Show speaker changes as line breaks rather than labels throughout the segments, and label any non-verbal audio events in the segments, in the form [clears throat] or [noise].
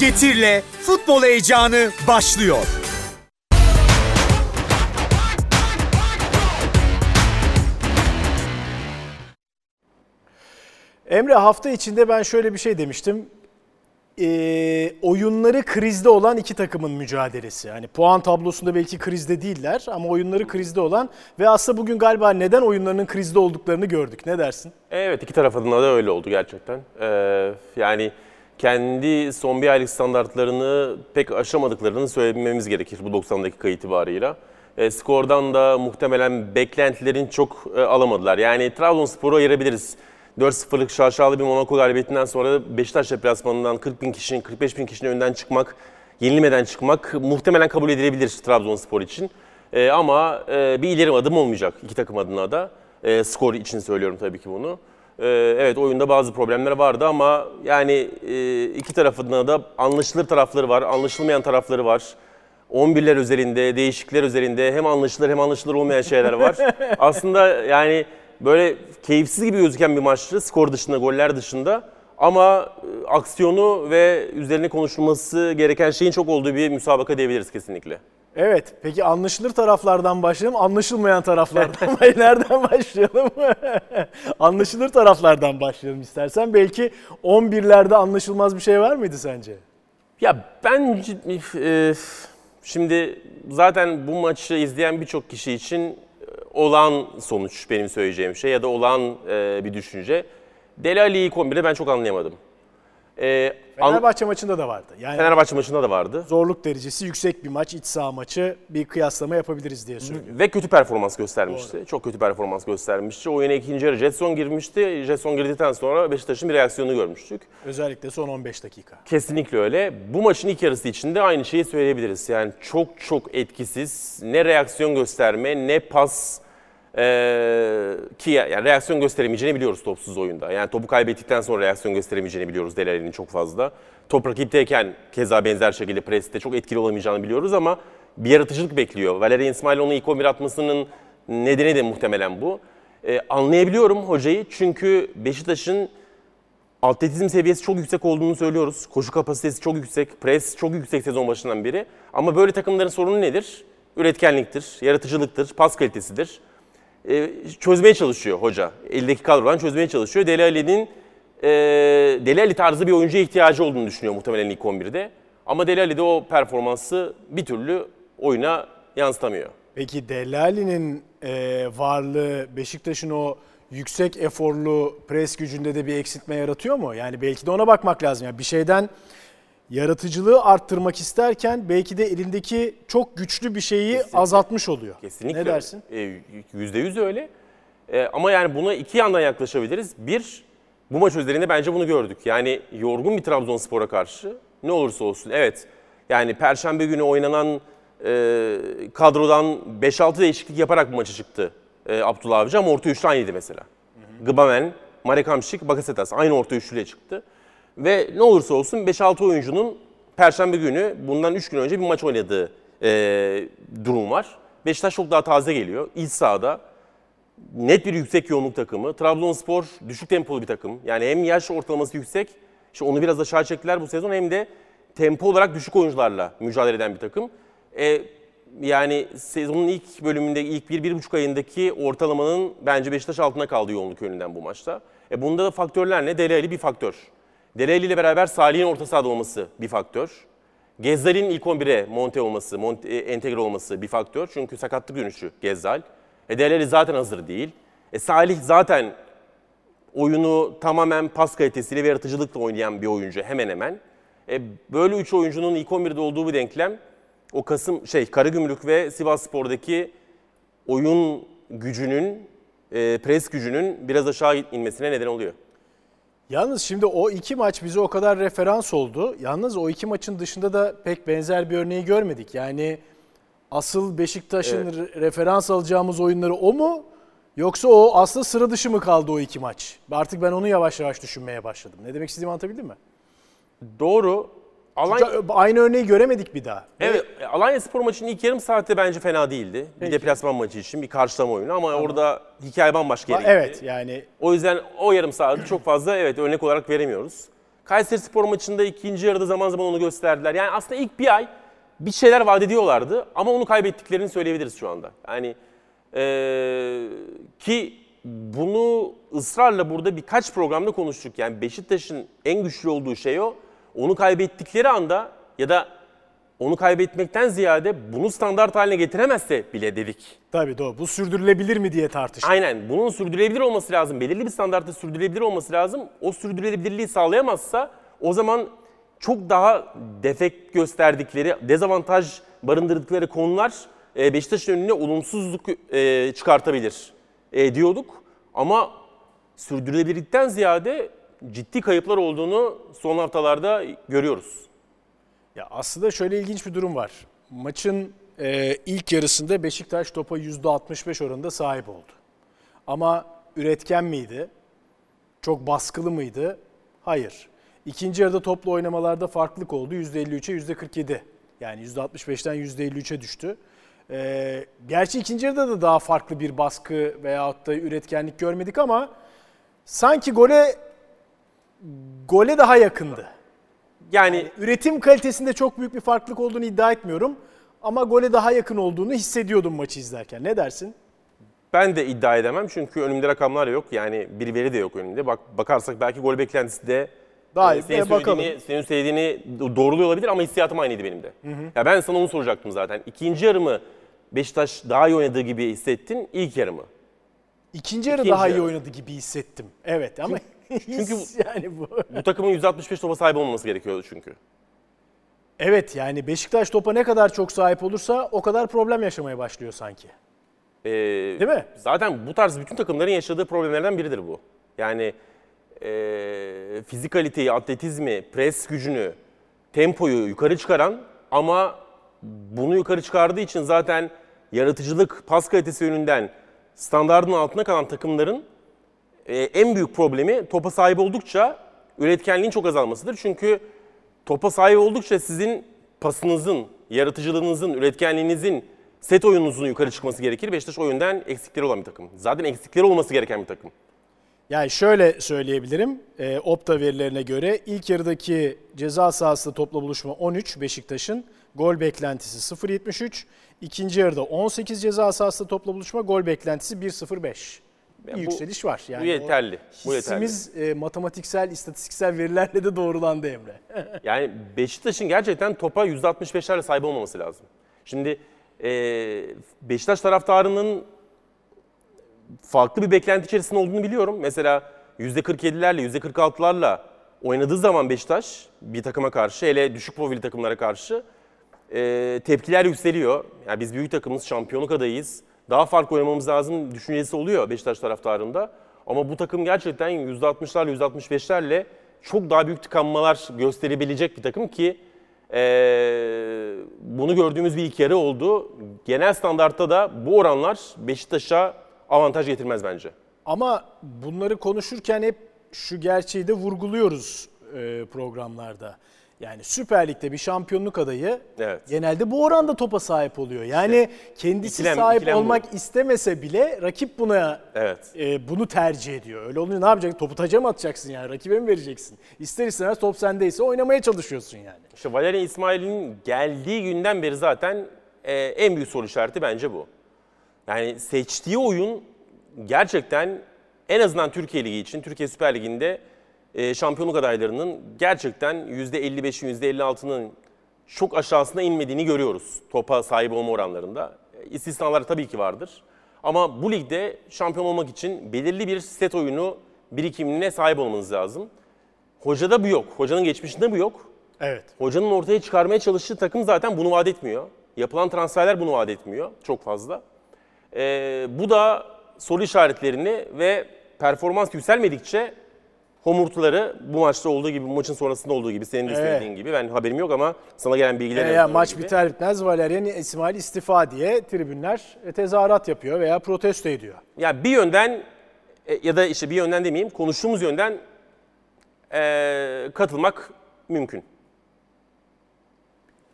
Getir'le futbol heyecanı başlıyor.
Emre hafta içinde ben şöyle bir şey demiştim. Ee, oyunları krizde olan iki takımın mücadelesi. Yani puan tablosunda belki krizde değiller ama oyunları krizde olan ve aslında bugün galiba neden oyunlarının krizde olduklarını gördük. Ne dersin?
Evet iki taraf adına da öyle oldu gerçekten. Ee, yani kendi son bir aylık standartlarını pek aşamadıklarını söylememiz gerekir bu 90 dakika itibarıyla. E, skordan da muhtemelen beklentilerin çok e, alamadılar. Yani Trabzonspor'u ayırabiliriz. 4-0'lık şaşalı bir Monaco galibiyetinden sonra Beşiktaş deplasmanından 40 bin kişinin, 45 bin kişinin önden çıkmak, yenilmeden çıkmak muhtemelen kabul edilebilir Trabzonspor için. E, ama e, bir ileri adım olmayacak iki takım adına da. E, skor için söylüyorum tabii ki bunu. E, evet oyunda bazı problemler vardı ama yani e, iki taraf adına da anlaşılır tarafları var, anlaşılmayan tarafları var. 11'ler özelinde, değişiklikler özelinde hem anlaşılır hem anlaşılır olmayan şeyler var. [laughs] Aslında yani böyle keyifsiz gibi gözüken bir maçtı skor dışında, goller dışında. Ama e, aksiyonu ve üzerine konuşulması gereken şeyin çok olduğu bir müsabaka diyebiliriz kesinlikle.
Evet, peki anlaşılır taraflardan başlayalım, anlaşılmayan taraflardan. [laughs] Nereden başlayalım? [laughs] anlaşılır taraflardan başlayalım istersen. Belki 11'lerde anlaşılmaz bir şey var mıydı sence?
Ya ben e, şimdi zaten bu maçı izleyen birçok kişi için olan sonuç benim söyleyeceğim şey ya da olan e, bir düşünce. İlk 11'de ben çok anlayamadım.
E, Fenerbahçe maçında da vardı.
Yani Fenerbahçe maçında da vardı.
Zorluk derecesi yüksek bir maç, iç saha maçı bir kıyaslama yapabiliriz diye söylüyorum.
Ve kötü performans göstermişti. Doğru. Çok kötü performans göstermişti. Oyuna ikinci yarı Jetson girmişti. Jetson girdikten sonra Beşiktaş'ın bir reaksiyonu görmüştük.
Özellikle son 15 dakika.
Kesinlikle öyle. Bu maçın ilk yarısı içinde aynı şeyi söyleyebiliriz. Yani çok çok etkisiz. Ne reaksiyon gösterme, ne pas, ee, ki yani reaksiyon gösteremeyeceğini biliyoruz topsuz oyunda. Yani topu kaybettikten sonra reaksiyon gösteremeyeceğini biliyoruz Delali'nin çok fazla. Top rakipteyken keza benzer şekilde preste çok etkili olamayacağını biliyoruz ama bir yaratıcılık bekliyor. Valerian İsmailov'un ilk 11 atmasının nedeni de muhtemelen bu. Ee, anlayabiliyorum hocayı çünkü Beşiktaş'ın atletizm seviyesi çok yüksek olduğunu söylüyoruz. Koşu kapasitesi çok yüksek, pres çok yüksek sezon başından beri. Ama böyle takımların sorunu nedir? Üretkenliktir, yaratıcılıktır, pas kalitesidir. E, çözmeye çalışıyor hoca. Eldeki kadrodan çözmeye çalışıyor. Deli Ali'nin e, Deli Ali tarzı bir oyuncuya ihtiyacı olduğunu düşünüyor muhtemelen ilk 11'de. Ama Deli Ali de o performansı bir türlü oyuna yansıtamıyor.
Peki Deli Ali'nin e, varlığı Beşiktaş'ın o yüksek eforlu pres gücünde de bir eksiltme yaratıyor mu? Yani belki de ona bakmak lazım. Yani bir şeyden yaratıcılığı arttırmak isterken belki de elindeki çok güçlü bir şeyi Kesinlikle. azaltmış oluyor.
Kesinlikle.
Ne dersin?
E, yüzde yüz öyle. E, ama yani buna iki yandan yaklaşabiliriz. Bir, bu maç üzerinde bence bunu gördük. Yani yorgun bir Trabzonspor'a karşı ne olursa olsun. Evet yani Perşembe günü oynanan e, kadrodan 5-6 değişiklik yaparak bu maça çıktı e, Abdullah Avcı ama orta üçten yedi mesela. Gıbamen, Marek Hamşik, Bakasetas aynı orta üçlüyle çıktı. Ve ne olursa olsun 5-6 oyuncunun Perşembe günü bundan 3 gün önce bir maç oynadığı e, durum var. Beşiktaş çok daha taze geliyor. İç sahada net bir yüksek yoğunluk takımı. Trabzonspor düşük tempolu bir takım. Yani hem yaş ortalaması yüksek, işte onu biraz aşağı çektiler bu sezon hem de tempo olarak düşük oyuncularla mücadele eden bir takım. E, yani sezonun ilk bölümünde, ilk bir, bir buçuk ayındaki ortalamanın bence Beşiktaş altına kaldığı yoğunluk yönünden bu maçta. E bunda da faktörler ne? Deli Ali bir faktör. Delali ile beraber Salih'in orta sahada olması bir faktör. Gezzal'in ilk 11'e monte olması, monte, e, entegre olması bir faktör. Çünkü sakatlık dönüşü Gezzal. E Delali zaten hazır değil. E Salih zaten oyunu tamamen pas kalitesiyle ve yaratıcılıkla oynayan bir oyuncu hemen hemen. E böyle üç oyuncunun ilk 11'de olduğu bir denklem o Kasım şey Karagümrük ve Sivas Spor'daki oyun gücünün, e, pres gücünün biraz aşağı inmesine neden oluyor.
Yalnız şimdi o iki maç bize o kadar referans oldu. Yalnız o iki maçın dışında da pek benzer bir örneği görmedik. Yani asıl Beşiktaş'ın evet. referans alacağımız oyunları o mu? Yoksa o aslında sıra dışı mı kaldı o iki maç? Artık ben onu yavaş yavaş düşünmeye başladım. Ne demek istediğimi anlatabildim mi?
Doğru.
Alanya... Aynı örneği göremedik bir daha.
Evet, evet. Alanya Spor maçının ilk yarım saatte bence fena değildi. Peki. Bir deplasman maçı için bir karşılama oyunu ama tamam. orada hikaye bambaşka yere
Evet yani.
O yüzden o yarım saati çok fazla evet örnek olarak veremiyoruz. Kayseri Spor maçında ikinci yarıda zaman zaman onu gösterdiler. Yani aslında ilk bir ay bir şeyler vaat ediyorlardı ama onu kaybettiklerini söyleyebiliriz şu anda. Yani ee, ki bunu ısrarla burada birkaç programda konuştuk. Yani Beşiktaş'ın en güçlü olduğu şey o. Onu kaybettikleri anda ya da onu kaybetmekten ziyade bunu standart haline getiremezse bile dedik.
Tabii doğru. Bu sürdürülebilir mi diye tartıştık.
Aynen. Bunun sürdürülebilir olması lazım. Belirli bir standartta sürdürülebilir olması lazım. O sürdürülebilirliği sağlayamazsa o zaman çok daha defekt gösterdikleri, dezavantaj barındırdıkları konular e, Beşiktaş'ın önüne olumsuzluk e, çıkartabilir e, diyorduk. Ama sürdürülebilirlikten ziyade ciddi kayıplar olduğunu son haftalarda görüyoruz.
Ya aslında şöyle ilginç bir durum var. Maçın e, ilk yarısında Beşiktaş topa %65 oranında sahip oldu. Ama üretken miydi? Çok baskılı mıydı? Hayır. İkinci yarıda toplu oynamalarda farklılık oldu. %53'e %47. Yani %65'ten %53'e düştü. E, gerçi ikinci yarıda da daha farklı bir baskı veyahut da üretkenlik görmedik ama sanki gole gole daha yakındı.
Yani
Üretim kalitesinde çok büyük bir farklılık olduğunu iddia etmiyorum. Ama gole daha yakın olduğunu hissediyordum maçı izlerken. Ne dersin?
Ben de iddia edemem çünkü önümde rakamlar yok. Yani bir veri de yok önümde. Bak bakarsak belki gol beklentisi de
Daha
e,
iyi.
senin,
bakalım.
söylediğini, senin söylediğini doğruluyor olabilir ama hissiyatım aynıydı benim de. Ya ben sana onu soracaktım zaten. İkinci yarımı Beşiktaş daha iyi oynadığı gibi hissettin. İlk yarımı.
İkinci yarı
İkinci
daha iyi
yarı.
oynadı gibi hissettim. Evet ama
çünkü
yani bu.
Bu takımın 165 topa sahip olmaması gerekiyordu çünkü.
Evet yani Beşiktaş topa ne kadar çok sahip olursa o kadar problem yaşamaya başlıyor sanki.
Ee,
Değil mi?
Zaten bu tarz bütün takımların yaşadığı problemlerden biridir bu. Yani e, fizikaliteyi, atletizmi, pres gücünü, tempoyu yukarı çıkaran ama bunu yukarı çıkardığı için zaten yaratıcılık, pas kalitesi yönünden standardın altına kalan takımların e, en büyük problemi topa sahip oldukça üretkenliğin çok azalmasıdır. Çünkü topa sahip oldukça sizin pasınızın, yaratıcılığınızın, üretkenliğinizin, set oyununuzun yukarı çıkması gerekir. Beşiktaş o yönden eksikleri olan bir takım. Zaten eksikleri olması gereken bir takım.
Yani şöyle söyleyebilirim. E, Opta verilerine göre ilk yarıdaki ceza sahasında topla buluşma 13 Beşiktaş'ın. Gol beklentisi 0.73. İkinci yarıda 18 ceza sahasında topla buluşma. Gol beklentisi 1.05. Bir
Ya bu-
yükseliş var. Yani
bu yeterli. Bu yeterli.
Hissimiz e, matematiksel, istatistiksel verilerle de doğrulandı Emre. [laughs]
Yani Beşiktaş'ın gerçekten topa %65'lerle sahip olmaması lazım. Şimdi e, Beşiktaş taraftarının farklı bir beklenti içerisinde olduğunu biliyorum. Mesela %47'lerle, %46'larla oynadığı zaman Beşiktaş bir takıma karşı, hele düşük profil takımlara karşı e, tepkiler yükseliyor. Yani biz büyük takımız, şampiyonluk adayıyız. Daha farklı oynamamız lazım düşüncesi oluyor Beşiktaş taraftarında. Ama bu takım gerçekten %60'larla, %65'lerle çok daha büyük tıkanmalar gösterebilecek bir takım ki e, bunu gördüğümüz bir ilk yarı oldu. Genel standartta da bu oranlar Beşiktaş'a avantaj getirmez bence.
Ama bunları konuşurken hep şu gerçeği de vurguluyoruz programlarda. Yani Süper Lig'de bir şampiyonluk adayı
Evet.
genelde bu oranda topa sahip oluyor. Yani kendisi
ikilem-
sahip
ikilem bu.
olmak istemese bile rakip buna
Evet.
e, bunu tercih ediyor. Öyle olunca ne yapacaksın? Topu taca mı atacaksın yani? Rakibe mi vereceksin? İster istemez top sendeyse oynamaya çalışıyorsun yani.
İşte Valerian İsmail'in geldiği günden beri zaten e, en büyük soru işareti bence bu. Yani seçtiği oyun gerçekten en azından Türkiye Ligi için, Türkiye Süper Ligi'nde e, şampiyonluk adaylarının gerçekten %55'in, %56'nın çok aşağısına inmediğini görüyoruz topa sahip olma oranlarında. E, İstisnalar tabii ki vardır. Ama bu ligde şampiyon olmak için belirli bir set oyunu birikimine sahip olmanız lazım. Hocada bu yok. Hocanın geçmişinde bu yok.
Evet.
Hocanın ortaya çıkarmaya çalıştığı takım zaten bunu vaat etmiyor. Yapılan transferler bunu vaat etmiyor çok fazla. Ee, bu da soru işaretlerini ve performans yükselmedikçe homurtuları bu maçta olduğu gibi, bu maçın sonrasında olduğu gibi, senin de
Evet.
söylediğin gibi. Ben haberim yok ama sana gelen bilgiler...
E, ya maç biter bitmez Valerian İsmail istifa diye tribünler e, tezahürat yapıyor veya protesto ediyor.
Ya bir yönden e, ya da işte bir yönden demeyeyim, konuştuğumuz yönden e, katılmak mümkün.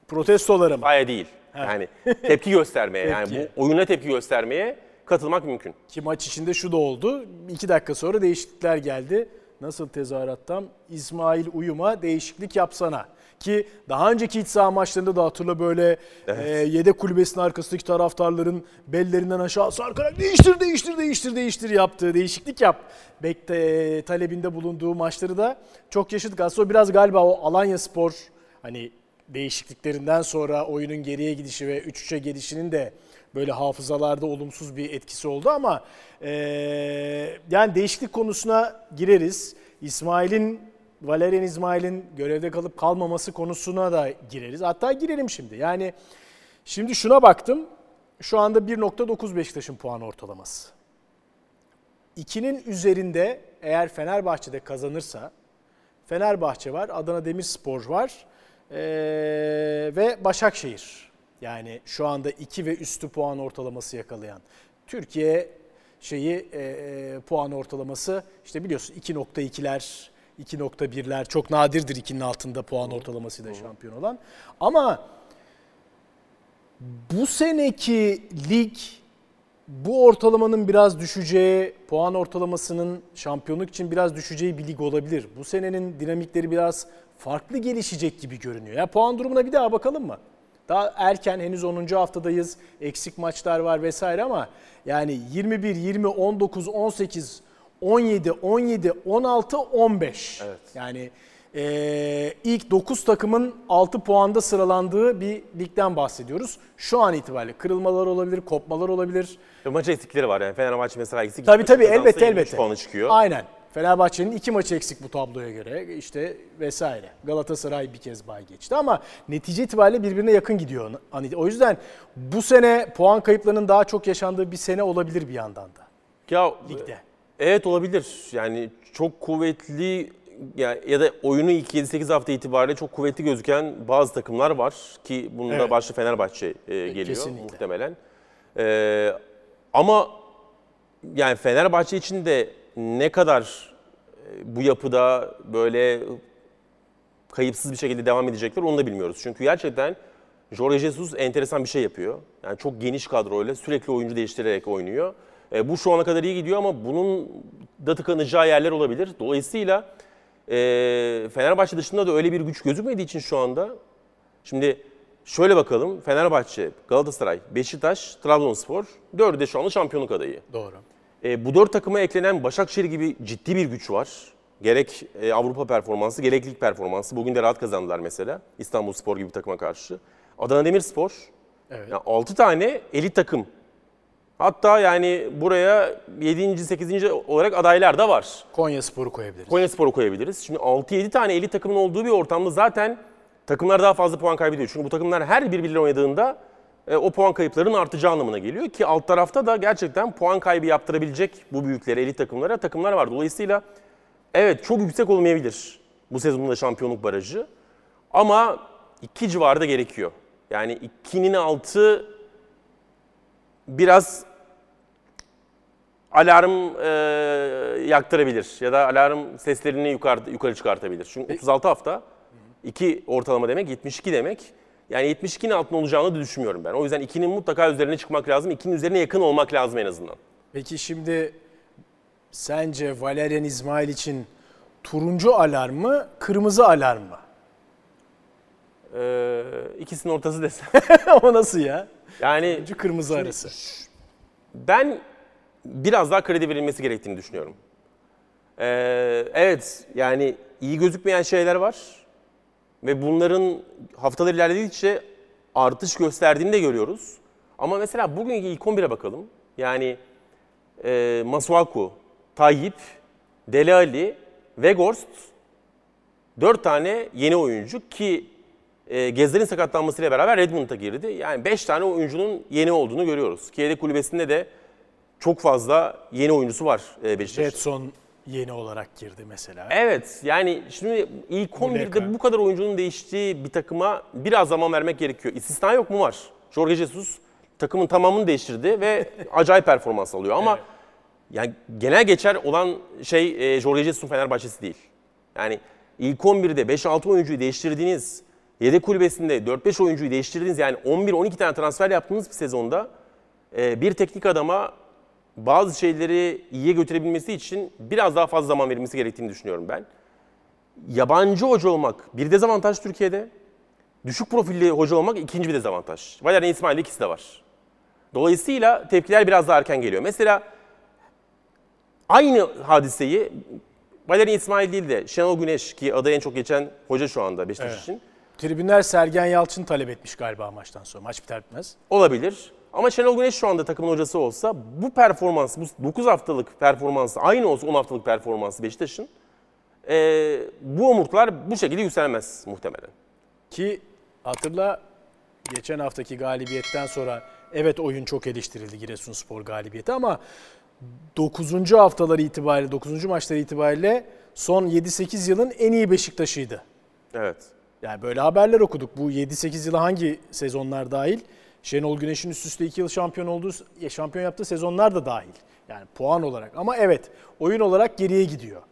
Protestolara mı?
Hayır değil. Yani tepki göstermeye, [laughs] yani
Tepki.
bu oyuna tepki göstermeye katılmak mümkün.
Ki maç içinde şu da oldu. İki dakika sonra değişiklikler geldi. Nasıl tezahürattan İsmail Uyum'a değişiklik yapsana. Ki daha önceki iç saha maçlarında da hatırla böyle e, yedek kulübesinin arkasındaki taraftarların bellerinden aşağı sarkarak değiştir değiştir değiştir değiştir yaptığı değişiklik yap. Bekte talebinde bulunduğu maçları da çok yaşadık. Aslında biraz galiba o Alanya Spor hani değişikliklerinden sonra oyunun geriye gidişi ve 3-3'e gelişinin de böyle hafızalarda olumsuz bir etkisi oldu ama e, yani değişiklik konusuna gireriz. İsmail'in Valerian İsmail'in görevde kalıp kalmaması konusuna da gireriz. Hatta girelim şimdi. Yani şimdi şuna baktım. Şu anda 1.9 Beşiktaş'ın puan ortalaması. 2'nin üzerinde eğer Fenerbahçe'de kazanırsa Fenerbahçe var, Adana Demirspor var ee, ve Başakşehir. Yani şu anda 2 ve üstü puan ortalaması yakalayan. Türkiye şeyi e, puan ortalaması işte biliyorsun 2.2'ler 2.1'ler çok nadirdir 2'nin altında puan ortalamasıyla şampiyon olan. Ama bu seneki lig bu ortalamanın biraz düşeceği, puan ortalamasının şampiyonluk için biraz düşeceği bir lig olabilir. Bu senenin dinamikleri biraz farklı gelişecek gibi görünüyor. Ya puan durumuna bir daha bakalım mı? Daha erken henüz 10. haftadayız. Eksik maçlar var vesaire ama yani 21, 20, 19, 18, 17, 17, 16, 15.
Evet.
Yani e, ilk 9 takımın 6 puanda sıralandığı bir ligden bahsediyoruz. Şu an itibariyle kırılmalar olabilir, kopmalar olabilir.
Ve maç eksikleri var yani. Fenerbahçe mesela eksik.
Tabii tabii elbette
23
elbette.
puanı çıkıyor.
Aynen. Fenerbahçe'nin iki maçı eksik bu tabloya göre işte vesaire. Galatasaray bir kez bay geçti ama netice itibariyle birbirine yakın gidiyor. Hani o yüzden bu sene puan kayıplarının daha çok yaşandığı bir sene olabilir bir yandan da
Ya
ligde.
Evet olabilir. Yani çok kuvvetli ya, ya da oyunu ilk 7-8 hafta itibariyle çok kuvvetli gözüken bazı takımlar var ki bunun da
Evet.
başta Fenerbahçe e, geliyor
Kesinlikle.
muhtemelen. E, ama yani Fenerbahçe için de ne kadar e, bu yapıda böyle kayıpsız bir şekilde devam edecekler onu da bilmiyoruz. Çünkü gerçekten Jorge Jesus enteresan bir şey yapıyor. Yani çok geniş kadroyla sürekli oyuncu değiştirerek oynuyor. E, bu şu ana kadar iyi gidiyor ama bunun da tıkanacağı yerler olabilir. Dolayısıyla e, Fenerbahçe dışında da öyle bir güç gözükmediği için şu anda şimdi şöyle bakalım Fenerbahçe, Galatasaray, Beşiktaş, Trabzonspor dördü de şu anda şampiyonluk adayı.
Doğru.
E, bu dört takıma eklenen Başakşehir gibi ciddi bir güç var. Gerek e, Avrupa performansı, gerek lig performansı. Bugün de rahat kazandılar mesela İstanbul Spor gibi bir takıma karşı. Adana Demirspor,
Evet.
yani 6 tane elit takım. Hatta yani buraya 7. 8. olarak adaylar da var.
Konya Spor'u koyabiliriz.
Konyaspor'u koyabiliriz. Şimdi 6-7 tane elit takımın olduğu bir ortamda zaten takımlar daha fazla puan kaybediyor. Çünkü bu takımlar her birbiriyle oynadığında e, o puan kayıplarının artacağı anlamına geliyor. Ki alt tarafta da gerçekten puan kaybı yaptırabilecek bu büyüklere, elit takımlara takımlar var. Dolayısıyla evet çok yüksek olmayabilir bu sezonun da şampiyonluk barajı. Ama 2 civarı da gerekiyor. Yani 2'nin altı biraz alarm e, yaktırabilir ya da alarm seslerini yukarı yukarı çıkartabilir. Çünkü 36 hafta 2 ortalama demek 72 demek. Yani 72'nin altında olacağını da düşünmüyorum ben. O yüzden 2'nin mutlaka üzerine çıkmak lazım. 2'nin üzerine yakın olmak lazım en azından.
Peki şimdi sence Valerian İsmail için turuncu alarm mı, kırmızı alarm mı?
Ee, ikisinin ortası desem. [laughs]
o nasıl ya?
Yani
Turuncu kırmızı arası.
Ben biraz daha kredi verilmesi gerektiğini düşünüyorum. Ee, evet yani iyi gözükmeyen şeyler var ve bunların haftalar ilerledikçe artış gösterdiğini de görüyoruz. Ama mesela bugünkü ilk 11'e bakalım. Yani e, Masuaku, Tayyip, Dele Ali, Weghorst 4 tane yeni oyuncu ki e, Gezler'in sakatlanmasıyla beraber Redmond'a girdi. Yani 5 tane oyuncunun yeni olduğunu görüyoruz. Ki yedek kulübesinde de çok fazla yeni oyuncusu var e, Beşiktaş'ın.
Yeni olarak girdi mesela.
Evet yani şimdi ilk 11'de bu kadar oyuncunun değiştiği bir takıma biraz zaman vermek gerekiyor. İstisna yok mu var? Jorge Jesus takımın tamamını değiştirdi ve [laughs] acayip performans alıyor ama yani genel geçer olan şey e, Jorge Jesus'un Fenerbahçe'si değil. Yani ilk 11'de 5-6 oyuncuyu değiştirdiğiniz, yedek kulübesinde 4-5 oyuncuyu değiştirdiğiniz yani 11-12 tane transfer yaptığınız bir sezonda e, bir teknik adama bazı şeyleri iyiye götürebilmesi için biraz daha fazla zaman verilmesi gerektiğini düşünüyorum ben. Yabancı hoca olmak bir dezavantaj Türkiye'de. Düşük profilli hoca olmak ikinci bir dezavantaj. Valerian İsmail ikisi de var. Dolayısıyla tepkiler biraz daha erken geliyor. Mesela aynı hadiseyi Valerian İsmail değil de Şenol Güneş ki adı en çok geçen hoca şu anda Beşiktaş
Evet.
için.
Tribünler Sergen Yalçın talep etmiş galiba maçtan sonra. Maç biter bitmez.
Olabilir. Ama Şenol Güneş şu anda takımın hocası olsa bu performans, bu 9 haftalık performansı aynı olsa 10 haftalık performansı Beşiktaş'ın eee, bu umutlar bu şekilde yükselmez muhtemelen.
Ki hatırla geçen haftaki galibiyetten sonra evet oyun çok eleştirildi Giresunspor galibiyeti ama 9. haftaları itibariyle 9. maçları itibariyle son 7-8 yılın en iyi Beşiktaş'ıydı.
Evet.
Yani böyle haberler okuduk. Bu 7-8 yıla hangi sezonlar dahil? Şenol Güneş'in üst üste 2 yıl şampiyon olduğu, şampiyon yaptığı sezonlar da dahil. Yani puan olarak. Ama evet oyun olarak geriye gidiyor.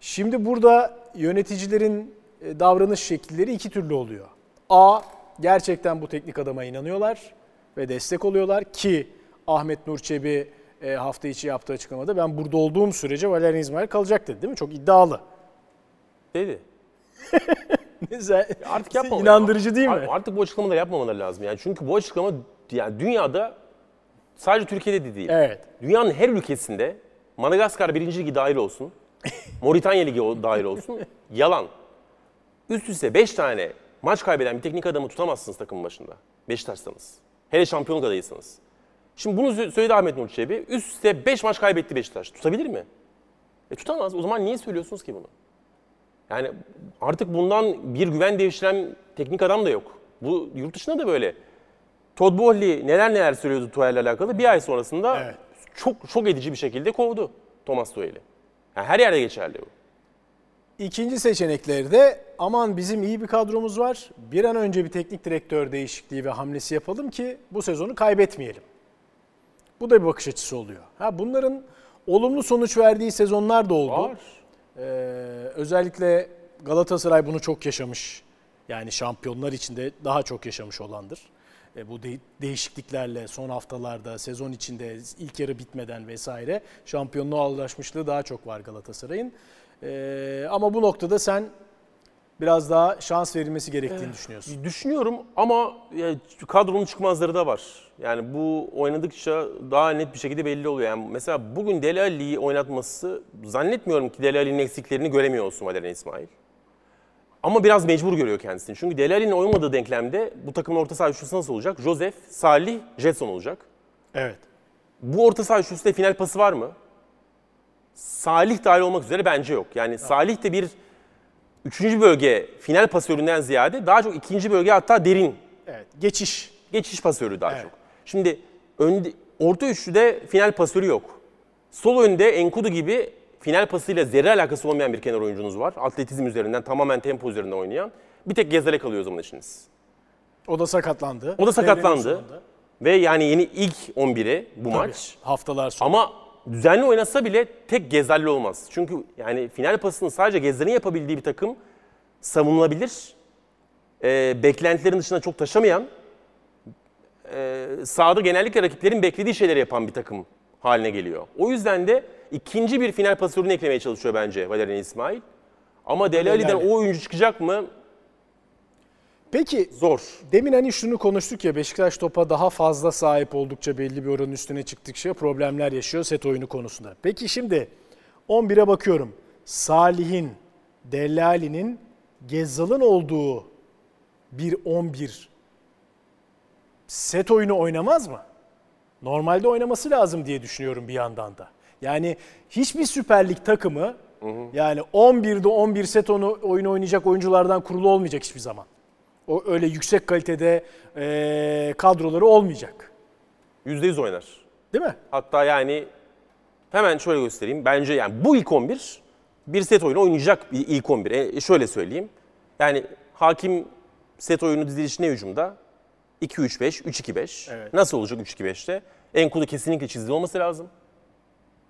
Şimdi burada yöneticilerin e, davranış şekilleri iki türlü oluyor. A. Gerçekten bu teknik adama inanıyorlar ve destek oluyorlar ki Ahmet Nur Çebi e, hafta içi yaptığı açıklamada ben burada olduğum sürece Valerian İsmail kalacak dedi değil mi? Çok iddialı.
Dedi. [laughs] [laughs] Artık yapmamalı.
İnandırıcı değil mi?
Artık bu açıklamaları yapmamaları lazım. Yani çünkü bu açıklama yani dünyada sadece Türkiye'de de değil.
Evet.
Dünyanın her ülkesinde Madagaskar 1. Ligi dahil olsun, [laughs] Moritanya Ligi dahil olsun yalan. Üst üste 5 tane maç kaybeden bir teknik adamı tutamazsınız takımın başında. Beşiktaş'sanız. Hele şampiyonluk adayıysanız. Şimdi bunu sö- söyledi Ahmet Nur Çebi. Üst üste 5 maç kaybetti Beşiktaş. Tutabilir mi? E tutamaz. O zaman niye söylüyorsunuz ki bunu? Yani artık bundan bir güven devşiren teknik adam da yok. Bu yurt dışında da böyle. Todd Boehly neler neler söylüyordu Tuchel'le alakalı. Bir ay sonrasında
Evet.
çok şok edici bir şekilde kovdu Thomas Tuchel'i. Yani her yerde geçerli bu.
İkinci seçenekleri de aman bizim iyi bir kadromuz var. Bir an önce bir teknik direktör değişikliği ve hamlesi yapalım ki bu sezonu kaybetmeyelim. Bu da bir bakış açısı oluyor. Ha bunların olumlu sonuç verdiği sezonlar da oldu.
Var.
Ee, özellikle Galatasaray bunu çok yaşamış. Yani şampiyonlar içinde daha çok yaşamış olandır. E, bu de- değişikliklerle son haftalarda, sezon içinde ilk yarı bitmeden vesaire şampiyonluğa ulaşmışlığı daha çok var Galatasaray'ın. E, ama bu noktada sen biraz daha şans verilmesi gerektiğini düşünüyorsun.
Düşünüyorum ama ya, kadronun çıkmazları da var. Yani bu oynadıkça daha net bir şekilde belli oluyor. Yani mesela bugün Deli Ali'yi oynatması zannetmiyorum ki Deli Ali'nin eksiklerini göremiyor olsun Valerian İsmail. Ama biraz mecbur görüyor kendisini. Çünkü Deli Ali'nin oynadığı denklemde bu takımın orta saha üçlüsü nasıl olacak? Josef, Salih, Jetson olacak.
Evet.
Bu orta saha üçlüsünde final pası var mı? Salih dahil olmak üzere bence yok. Yani Salih de bir üçüncü bölge final pasöründen ziyade daha çok ikinci bölge hatta derin
Evet. Geçiş.
geçiş pasörü daha
Evet.
çok. Şimdi önde, orta üçlüde final pasörü yok. Sol önde Enkudu gibi final pasıyla zerre alakası olmayan bir kenar oyuncunuz var. Atletizm üzerinden tamamen tempo üzerinden oynayan. Bir tek Gezal'e kalıyor o zaman işiniz.
O da sakatlandı.
O da sakatlandı. Ve yani yeni ilk 11'e bu maç.
Haftalar sonra.
Ama düzenli oynasa bile tek Gezal'li olmaz. Çünkü yani final pasını sadece Gezal'in yapabildiği bir takım savunulabilir. Ee, beklentilerin dışında çok taşamayan, e, sahada genellikle rakiplerin beklediği şeyleri yapan bir takım haline geliyor. O yüzden de ikinci bir final pasörünü eklemeye çalışıyor bence Valerian İsmail. Ama Deli Ali'den
Ali.
o oyuncu çıkacak mı?
Peki
Zor.
Demin hani şunu konuştuk ya Beşiktaş topa daha fazla sahip oldukça belli bir oranın üstüne çıktıkça problemler yaşıyor set oyunu konusunda. Peki şimdi 11'e bakıyorum. Salih'in, Dellali'nin, Gezzal'ın olduğu bir 11 set oyunu oynamaz mı? Normalde oynaması lazım diye düşünüyorum bir yandan da. Yani hiçbir Süper Lig takımı yani 11'de 11 set onu, oyunu oynayacak oyunculardan kurulu olmayacak hiçbir zaman. O öyle yüksek kalitede eee, kadroları olmayacak.
%100 oynar.
Değil mi?
Hatta yani hemen şöyle göstereyim. Bence yani bu ilk 11 bir set oyunu oynayacak bir ilk 11. E, şöyle söyleyeyim. Yani hakim set oyunu dizilişi ne hücumda? 2-3-5, 3-2-5.
Evet.
Nasıl olacak 3-2-5'te? Enkudu kesinlikle çizdi olması lazım.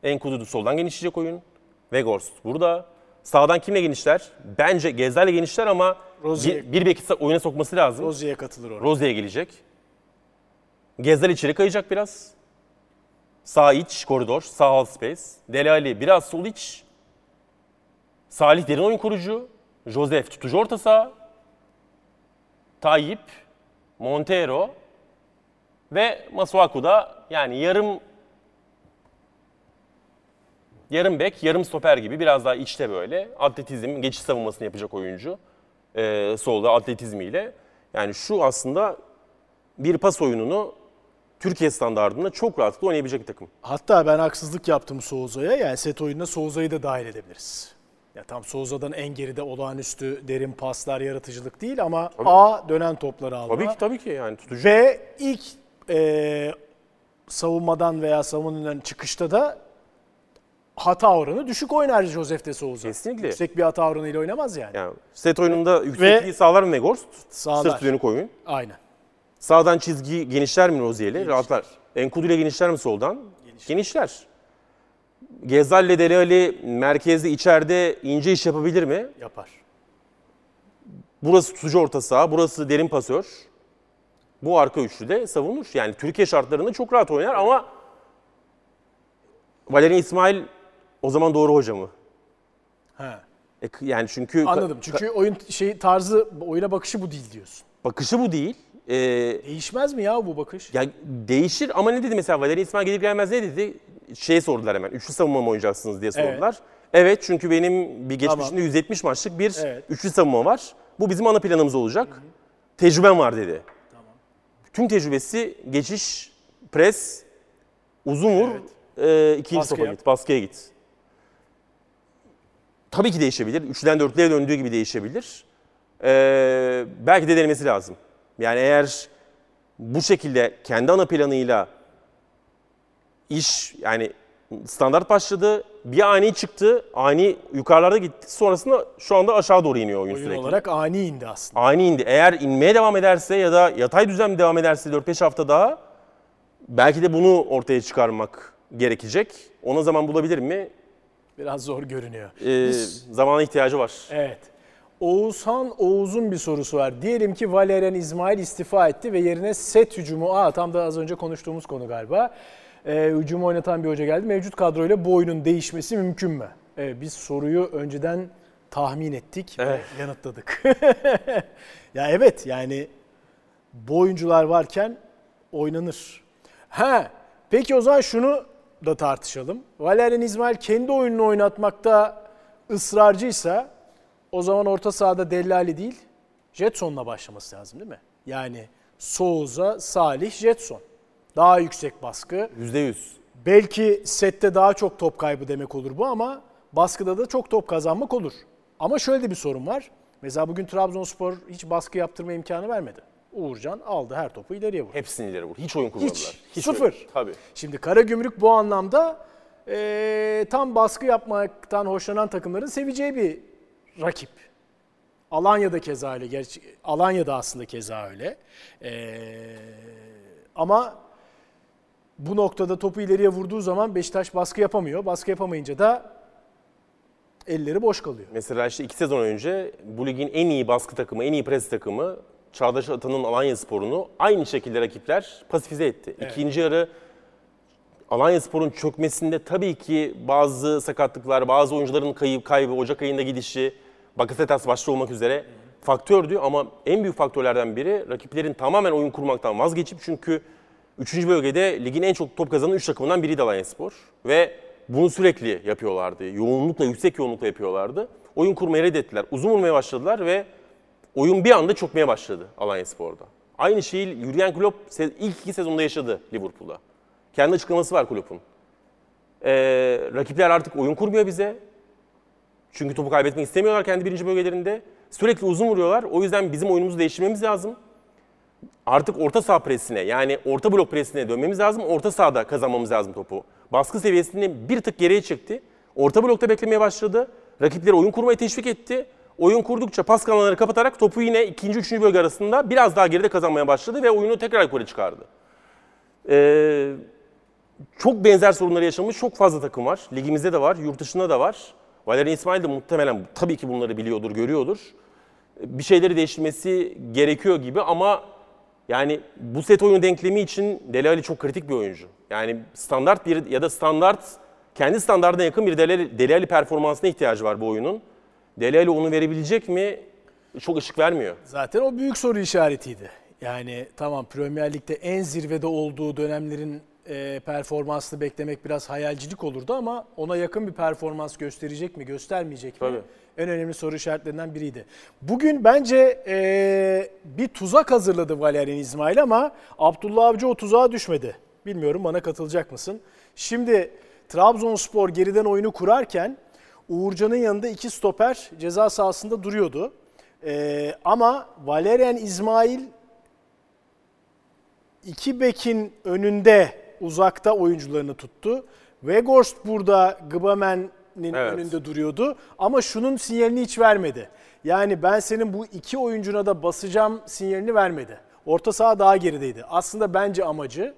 Enkudu da soldan genişleyecek oyun. Weghorst burada. Sağdan kimle genişler? Bence Gezler'le genişler ama
Rozier.
bir, bir oyuna sokması lazım.
Rozier'e katılır orada.
Rozier'e gelecek. Gezler içeri kayacak biraz. Sağ iç koridor, sağ half space. Dele Alli biraz sol iç. Salih derin oyun kurucu. Joseph tutucu orta saha. Tayyip, Montero ve Masuaku da yani yarım yarım bek, yarım stoper gibi biraz daha içte böyle atletizm, geçiş savunmasını yapacak oyuncu. Ee, solda atletizmiyle. Yani şu aslında bir pas oyununu Türkiye standartında çok rahatlıkla oynayabilecek bir takım.
Hatta ben haksızlık yaptım Souza'ya. Yani set oyununa Souza'yı da dahil edebiliriz. Ya tam Souza'dan en geride olağanüstü derin paslar, yaratıcılık değil ama A dönen topları alma.
Tabii ki tabii ki yani tutucu.
Ve ilk e, savunmadan veya savunmadan çıkışta da hata oranı düşük oynar Josef de Souza.
Kesinlikle.
Yüksek bir hata oranıyla oynamaz yani.
Yani set oyununda yüksekliği sağlar mı Negorst?
Sağlar.
Sırt dönük oyun.
Aynen.
Sağdan çizgi genişler mi Rozier'le? Rahatlar. Enkudu ile genişler mi soldan? Genişler. Gezal ile merkezde içeride ince iş yapabilir mi?
Yapar.
Burası tutucu orta saha, burası derin pasör. Bu arka üçlü de savunur. Yani Türkiye şartlarında çok rahat oynar ama Valerian İsmail o zaman doğru hoca mı?
He.
E, yani çünkü
Anladım. Çünkü oyun şey tarzı, oyuna bakışı bu değil diyorsun.
bakışı bu değil. Ee,
Değişmez mi ya bu bakış?
Ya değişir ama ne dedi mesela Valerian İsmail gelir gelmez ne dedi? Şey sordular hemen. Üçlü savunma mı oynayacaksınız diye
Evet.
sordular. Evet, çünkü benim bir geçmişimde
Tamam.
170 maçlık bir
Evet.
üçlü savunma var. Bu bizim ana planımız olacak. Tecrübem var dedi. Tüm tecrübesi geçiş, pres, uzun vur, e, ikinci
Baskı
topa
yap.
git, baskıya git. Tabii ki değişebilir. Üçlüden dörtlüye döndüğü gibi değişebilir. Ee, belki de denemesi lazım. Yani eğer bu şekilde kendi ana planıyla iş yani standart başladı. Bir ani çıktı. Ani yukarılarda gitti. Sonrasında şu anda aşağı doğru iniyor oyun,
Oyun
sürekli.
olarak ani indi aslında.
Ani indi. Eğer inmeye devam ederse ya da yatay düzen devam ederse 4-5 hafta daha belki de bunu ortaya çıkarmak gerekecek. Ona zaman bulabilir mi?
Biraz zor görünüyor.
Ee, zamana ihtiyacı var.
Evet. Oğuzhan Oğuz'un bir sorusu var. Diyelim ki Valerian İsmail istifa etti ve yerine set hücumu, aa tam da az önce konuştuğumuz konu galiba. Ee, hücumu oynatan bir hoca geldi. Mevcut kadroyla bu oyunun değişmesi mümkün mü? Evet, biz soruyu önceden tahmin ettik ve yanıtladık. [laughs] ya evet yani bu oyuncular varken oynanır. Ha, peki o zaman şunu da tartışalım. Valerian İsmail kendi oyununu oynatmakta ısrarcıysa o zaman orta sahada Dellali değil, Jetson'la başlaması lazım değil mi? Yani Souza, Salih, Jetson. Daha yüksek baskı.
%100.
Belki sette daha çok top kaybı demek olur bu ama baskıda da çok top kazanmak olur. Ama şöyle de bir sorun var. Mesela bugün Trabzonspor hiç baskı yaptırma imkanı vermedi. Uğurcan aldı her topu ileriye vurdu.
Hepsini ileri vur. Hiç oyun kurmadılar.
Hiç, sıfır.
oyun. Tabii.
Şimdi Karagümrük bu anlamda eee, tam baskı yapmaktan hoşlanan takımların seveceği bir rakip. Alanya'da keza öyle. Gerçi Alanya'da aslında keza öyle. Eee, ama bu noktada topu ileriye vurduğu zaman Beşiktaş baskı yapamıyor. Baskı yapamayınca da elleri boş kalıyor.
Mesela işte iki sezon önce bu ligin en iyi baskı takımı, en iyi pres takımı Çağdaş Atan'ın Alanya Spor'unu aynı şekilde rakipler pasifize etti. İkinci yarı Alanya Spor'un çökmesinde tabii ki bazı sakatlıklar, bazı oyuncuların kayıp kaybı, Ocak ayında gidişi, Bakasetas başta olmak üzere faktördü ama en büyük faktörlerden biri rakiplerin tamamen oyun kurmaktan vazgeçip çünkü 3. bölgede ligin en çok top kazanan 3 takımından biriydi Alanya Spor ve bunu sürekli yapıyorlardı. Yoğunlukla, yüksek yoğunlukla yapıyorlardı. Oyun kurmayı reddettiler. Uzun vurmaya başladılar ve oyun bir anda çökmeye başladı Alanya Spor'da. Aynı şeyi Jurgen Klopp ilk iki sezonda yaşadı Liverpool'da. Kendi açıklaması var Klopp'un. Ee, rakipler artık oyun kurmuyor bize. Çünkü topu kaybetmek istemiyorlar kendi birinci bölgelerinde. Sürekli uzun vuruyorlar. O yüzden bizim oyunumuzu değiştirmemiz lazım. Artık orta saha presine yani orta blok presine dönmemiz lazım. Orta sahada kazanmamız lazım topu. Baskı seviyesini bir tık geriye çekti. Orta blokta beklemeye başladı. Rakipleri oyun kurmaya teşvik etti. Oyun kurdukça pas kanalları kapatarak topu yine ikinci, üçüncü bölge arasında biraz daha geride kazanmaya başladı ve oyunu tekrar yukarı çıkardı. Ee, çok benzer sorunları yaşamış çok fazla takım var. Ligimizde de var, yurt dışında da var. Valerian İsmail de muhtemelen tabii ki bunları biliyordur, görüyordur. Bir şeyleri değiştirmesi gerekiyor gibi ama Yani bu set oyunu denklemi için Dele Alli çok kritik bir oyuncu. Yani standart bir ya da standart kendi standartına yakın bir Dele, Dele Alli performansına ihtiyacı var bu oyunun. Dele Alli onu verebilecek mi? Çok ışık vermiyor.
Zaten o büyük soru işaretiydi. Yani tamam Premier Lig'de en zirvede olduğu dönemlerin e, performansını beklemek biraz hayalcilik olurdu ama ona yakın bir performans gösterecek mi, göstermeyecek mi?
Tabii.
En önemli soru işaretlerinden biriydi. Bugün bence e, bir tuzak hazırladı Valerian İsmail ama Abdullah Avcı o tuzağa düşmedi. Bilmiyorum bana katılacak mısın? Şimdi Trabzonspor geriden oyunu kurarken Uğurcan'ın yanında iki stoper ceza sahasında duruyordu. E, ama Valerian İsmail iki bekin önünde uzakta oyuncularını tuttu. Weghorst burada Gbamen'in
Evet.
önünde duruyordu ama şunun sinyalini hiç vermedi. Yani ben senin bu iki oyuncuna da basacağım sinyalini vermedi. Orta saha daha gerideydi. Aslında bence amacı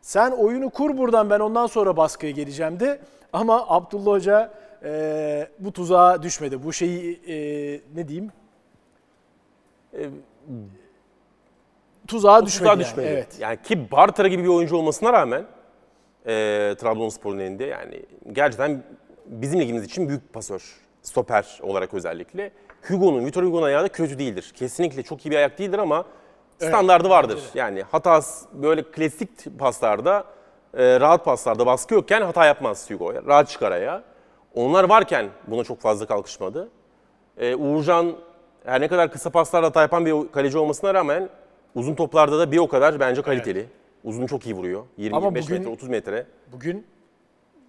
sen oyunu kur buradan ben ondan sonra baskıya geleceğim de ama Abdullah Hoca e, bu tuzağa düşmedi. Bu şeyi e, ne diyeyim?
E,
tuzağa düşmedi.
Tuzağa
yani.
düşmedi.
Evet.
Yani ki Bartra gibi bir oyuncu olmasına rağmen e, Trabzonspor'un elinde yani gerçekten bizim ligimiz için büyük pasör. Stoper olarak özellikle. Hugo'nun, Vitor Hugo'nun ayağı da kötü değildir. Kesinlikle çok iyi bir ayak değildir ama standardı vardır. Yani hatas böyle klasik paslarda, e, rahat paslarda baskı yokken hata yapmaz Hugo. Rahat çıkar ayağı. Onlar varken buna çok fazla kalkışmadı. E, Uğurcan her ne kadar kısa paslarda hata yapan bir kaleci olmasına rağmen uzun toplarda da bir o kadar bence kaliteli. Uzun çok iyi vuruyor. 20-25
Ama bugün-
metre, 30 metre.
Bugün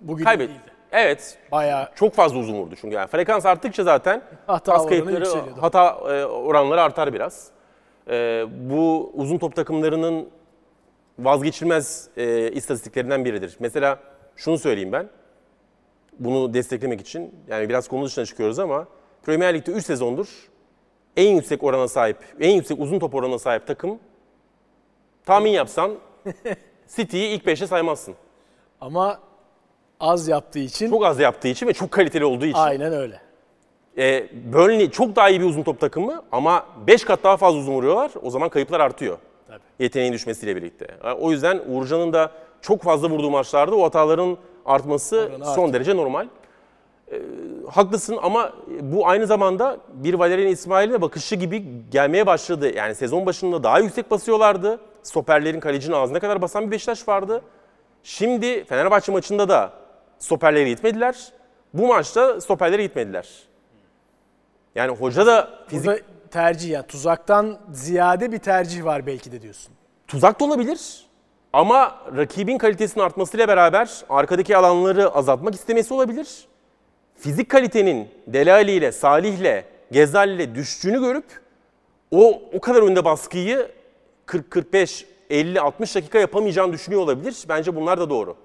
bugün
Kaybet.
değildi.
Evet.
Bayağı
Çok fazla uzun vurdu çünkü yani frekans arttıkça zaten
Hata
pas kayıpları, hata e, oranları artar biraz. E, bu uzun top takımlarının vazgeçilmez e, istatistiklerinden biridir. Mesela şunu söyleyeyim ben. Bunu desteklemek için yani biraz konu dışına çıkıyoruz ama Premier Lig'de 3 sezondur en yüksek orana sahip, en yüksek uzun top oranına sahip takım tahmin yapsan [laughs] City'yi ilk 5'e saymazsın.
ama az yaptığı için
Çok az yaptığı için ve çok kaliteli olduğu için.
aynen öyle.
E, Burnley çok daha iyi bir uzun top takımı ama 5 kat daha fazla uzun vuruyorlar. O zaman kayıplar artıyor.
Tabii.
Yeteneğin düşmesiyle birlikte. E, O yüzden Uğurcan'ın da çok fazla vurduğu maçlarda o hataların artması
Oranı
son
artıyor.
derece normal. E, haklısın ama bu aynı zamanda bir Valerian İsmail'e bakışı gibi gelmeye başladı. Yani sezon başında daha yüksek basıyorlardı. Stoperlerin kalecinin ağzına kadar basan bir Beşiktaş vardı. Şimdi Fenerbahçe maçında da stoperleri gitmediler. Bu maçta stoperleri gitmediler. Yani hoca da fizik
Burada tercih yani tuzaktan ziyade bir tercih var belki de diyorsun.
tuzak da olabilir. Ama rakibin kalitesinin artmasıyla beraber arkadaki alanları azaltmak istemesi olabilir. Fizik kalitenin Delali ile, Salih ile, düştüğünü görüp o o kadar önde baskıyı 40 45 50 60 dakika yapamayacağını düşünüyor olabilir. Bence bunlar da doğru.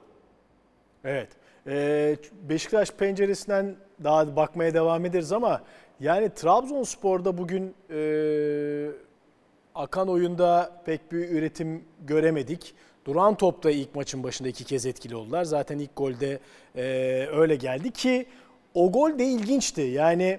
Evet. Ee, Beşiktaş penceresinden daha bakmaya devam ederiz ama yani Trabzonspor'da bugün e, akan oyunda pek bir üretim göremedik. Duran topta ilk maçın başında iki kez etkili oldular. Zaten ilk golde e, öyle geldi ki o gol de ilginçti. Yani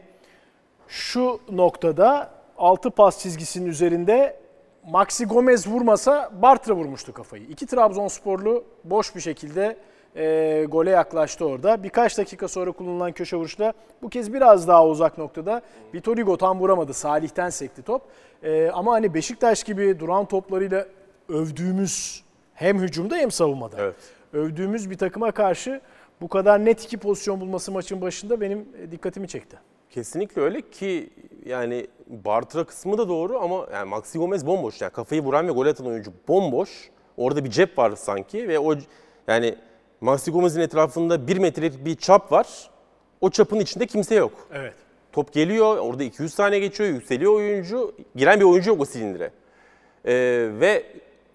şu noktada 6 pas çizgisinin üzerinde Maxi Gomez vurmasa Bartra vurmuştu kafayı. İki Trabzonsporlu boş bir şekilde e, gole yaklaştı orada. Birkaç dakika sonra kullanılan köşe vuruşla bu kez biraz daha uzak noktada Vitor Hugo tam vuramadı. Salih'ten sekti top. E, ama hani Beşiktaş gibi duran toplarıyla övdüğümüz hem hücumda hem savunmada.
Evet.
Övdüğümüz bir takıma karşı bu kadar net iki pozisyon bulması maçın başında benim e, dikkatimi çekti.
Kesinlikle öyle ki yani Bartra kısmı da doğru ama yani Maxi Gomez bomboş. Yani kafayı vuran ve gol atan oyuncu bomboş. Orada bir cep var sanki ve o yani Maxi Gomez'in etrafında bir metrelik bir çap var. O çapın içinde kimse yok.
Evet.
Top geliyor, orada 200 saniye geçiyor, yükseliyor oyuncu. Giren bir oyuncu yok o silindire. Ee, ve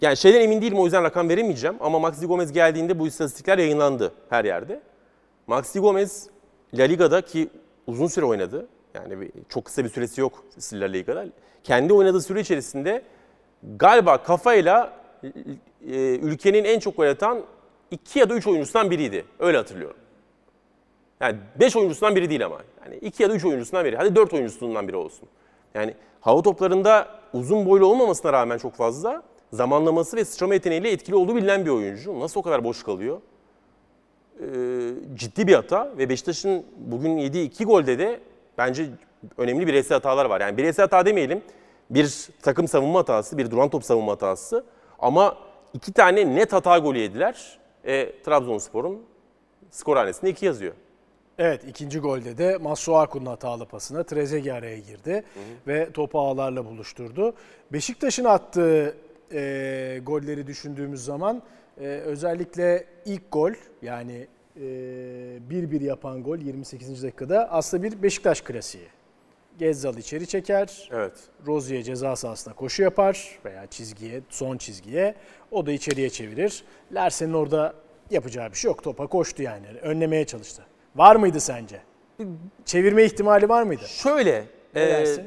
yani şeyden emin değilim o yüzden rakam veremeyeceğim. Ama Maxi Gomez geldiğinde bu istatistikler yayınlandı her yerde. Maxi Gomez La Liga'da ki uzun süre oynadı. Yani çok kısa bir süresi yok La Liga'da. Kendi oynadığı süre içerisinde galiba kafayla e, ülkenin en çok gol atan iki ya da üç oyuncusundan biriydi. Öyle hatırlıyorum. Yani 5 oyuncusundan biri değil ama. Yani 2 ya da 3 oyuncusundan biri. Hadi 4 oyuncusundan biri olsun. Yani hava toplarında uzun boylu olmamasına rağmen çok fazla zamanlaması ve sıçrama yeteneğiyle etkili olduğu bilinen bir oyuncu. Nasıl o kadar boş kalıyor? Ee, ciddi bir hata ve Beşiktaş'ın bugün yediği iki golde de bence önemli bireysel hatalar var. Yani bireysel hata demeyelim. Bir takım savunma hatası, bir duran top savunma hatası. Ama iki tane net hata golü yediler. E, Trabzonspor'un skor hanesinde iki yazıyor.
Evet ikinci golde de Masuaku'nun hatalı pasına Trezeguet araya girdi ve topu ağlarla buluşturdu. Beşiktaş'ın attığı e, golleri düşündüğümüz zaman e, özellikle ilk gol yani e, 1-1 yapan gol 28. dakikada aslında bir Beşiktaş klasiği. Gezzal içeri çeker,
Evet.
Rozier ceza sahasına koşu yapar veya çizgiye, son çizgiye. O da içeriye çevirir. Larsen'in orada yapacağı bir şey yok. Topa koştu yani. Önlemeye çalıştı. Var mıydı sence? Çevirme ihtimali var mıydı?
Şöyle,
Ne
e,
dersin?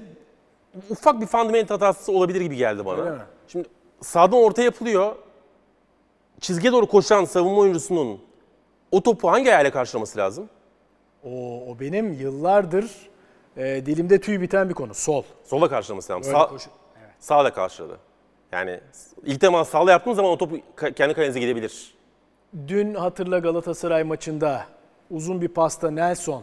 ufak bir fundament hatası olabilir gibi geldi bana.
Öyle mi?
Şimdi sağdan orta yapılıyor. Çizgiye doğru koşan savunma oyuncusunun o topu hangi ayağıyla karşılaması lazım?
O, o benim yıllardır e, dilimde tüy biten bir konu. Sol.
Sola karşılaması lazım. Sağ,
koşu- Evet.
sağla karşıladı. Yani ilk temas sağla yaptığınız zaman o topu kendi kalenize gidebilir.
Dün hatırla Galatasaray maçında uzun bir pasta Nelson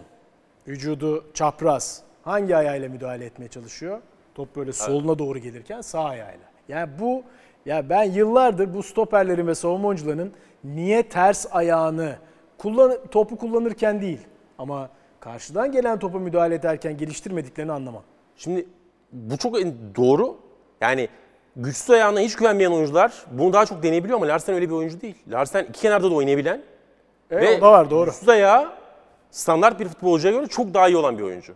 vücudu çapraz hangi ayağıyla müdahale etmeye çalışıyor? Top böyle soluna doğru gelirken sağ ayağıyla. Yani bu ya ben yıllardır bu stoperlerin ve savunma oyuncularının niye ters ayağını kullan topu kullanırken değil ama karşıdan gelen topa müdahale ederken geliştirmediklerini anlamam.
Şimdi bu çok doğru. Yani güçsüz ayağına hiç güvenmeyen oyuncular bunu daha çok deneyebiliyor ama Larsen öyle bir oyuncu değil. Larsen iki kenarda da oynayabilen
Evet, o da var doğru.
güçsüz ayağı standart bir futbolcuya göre çok daha iyi olan bir oyuncu.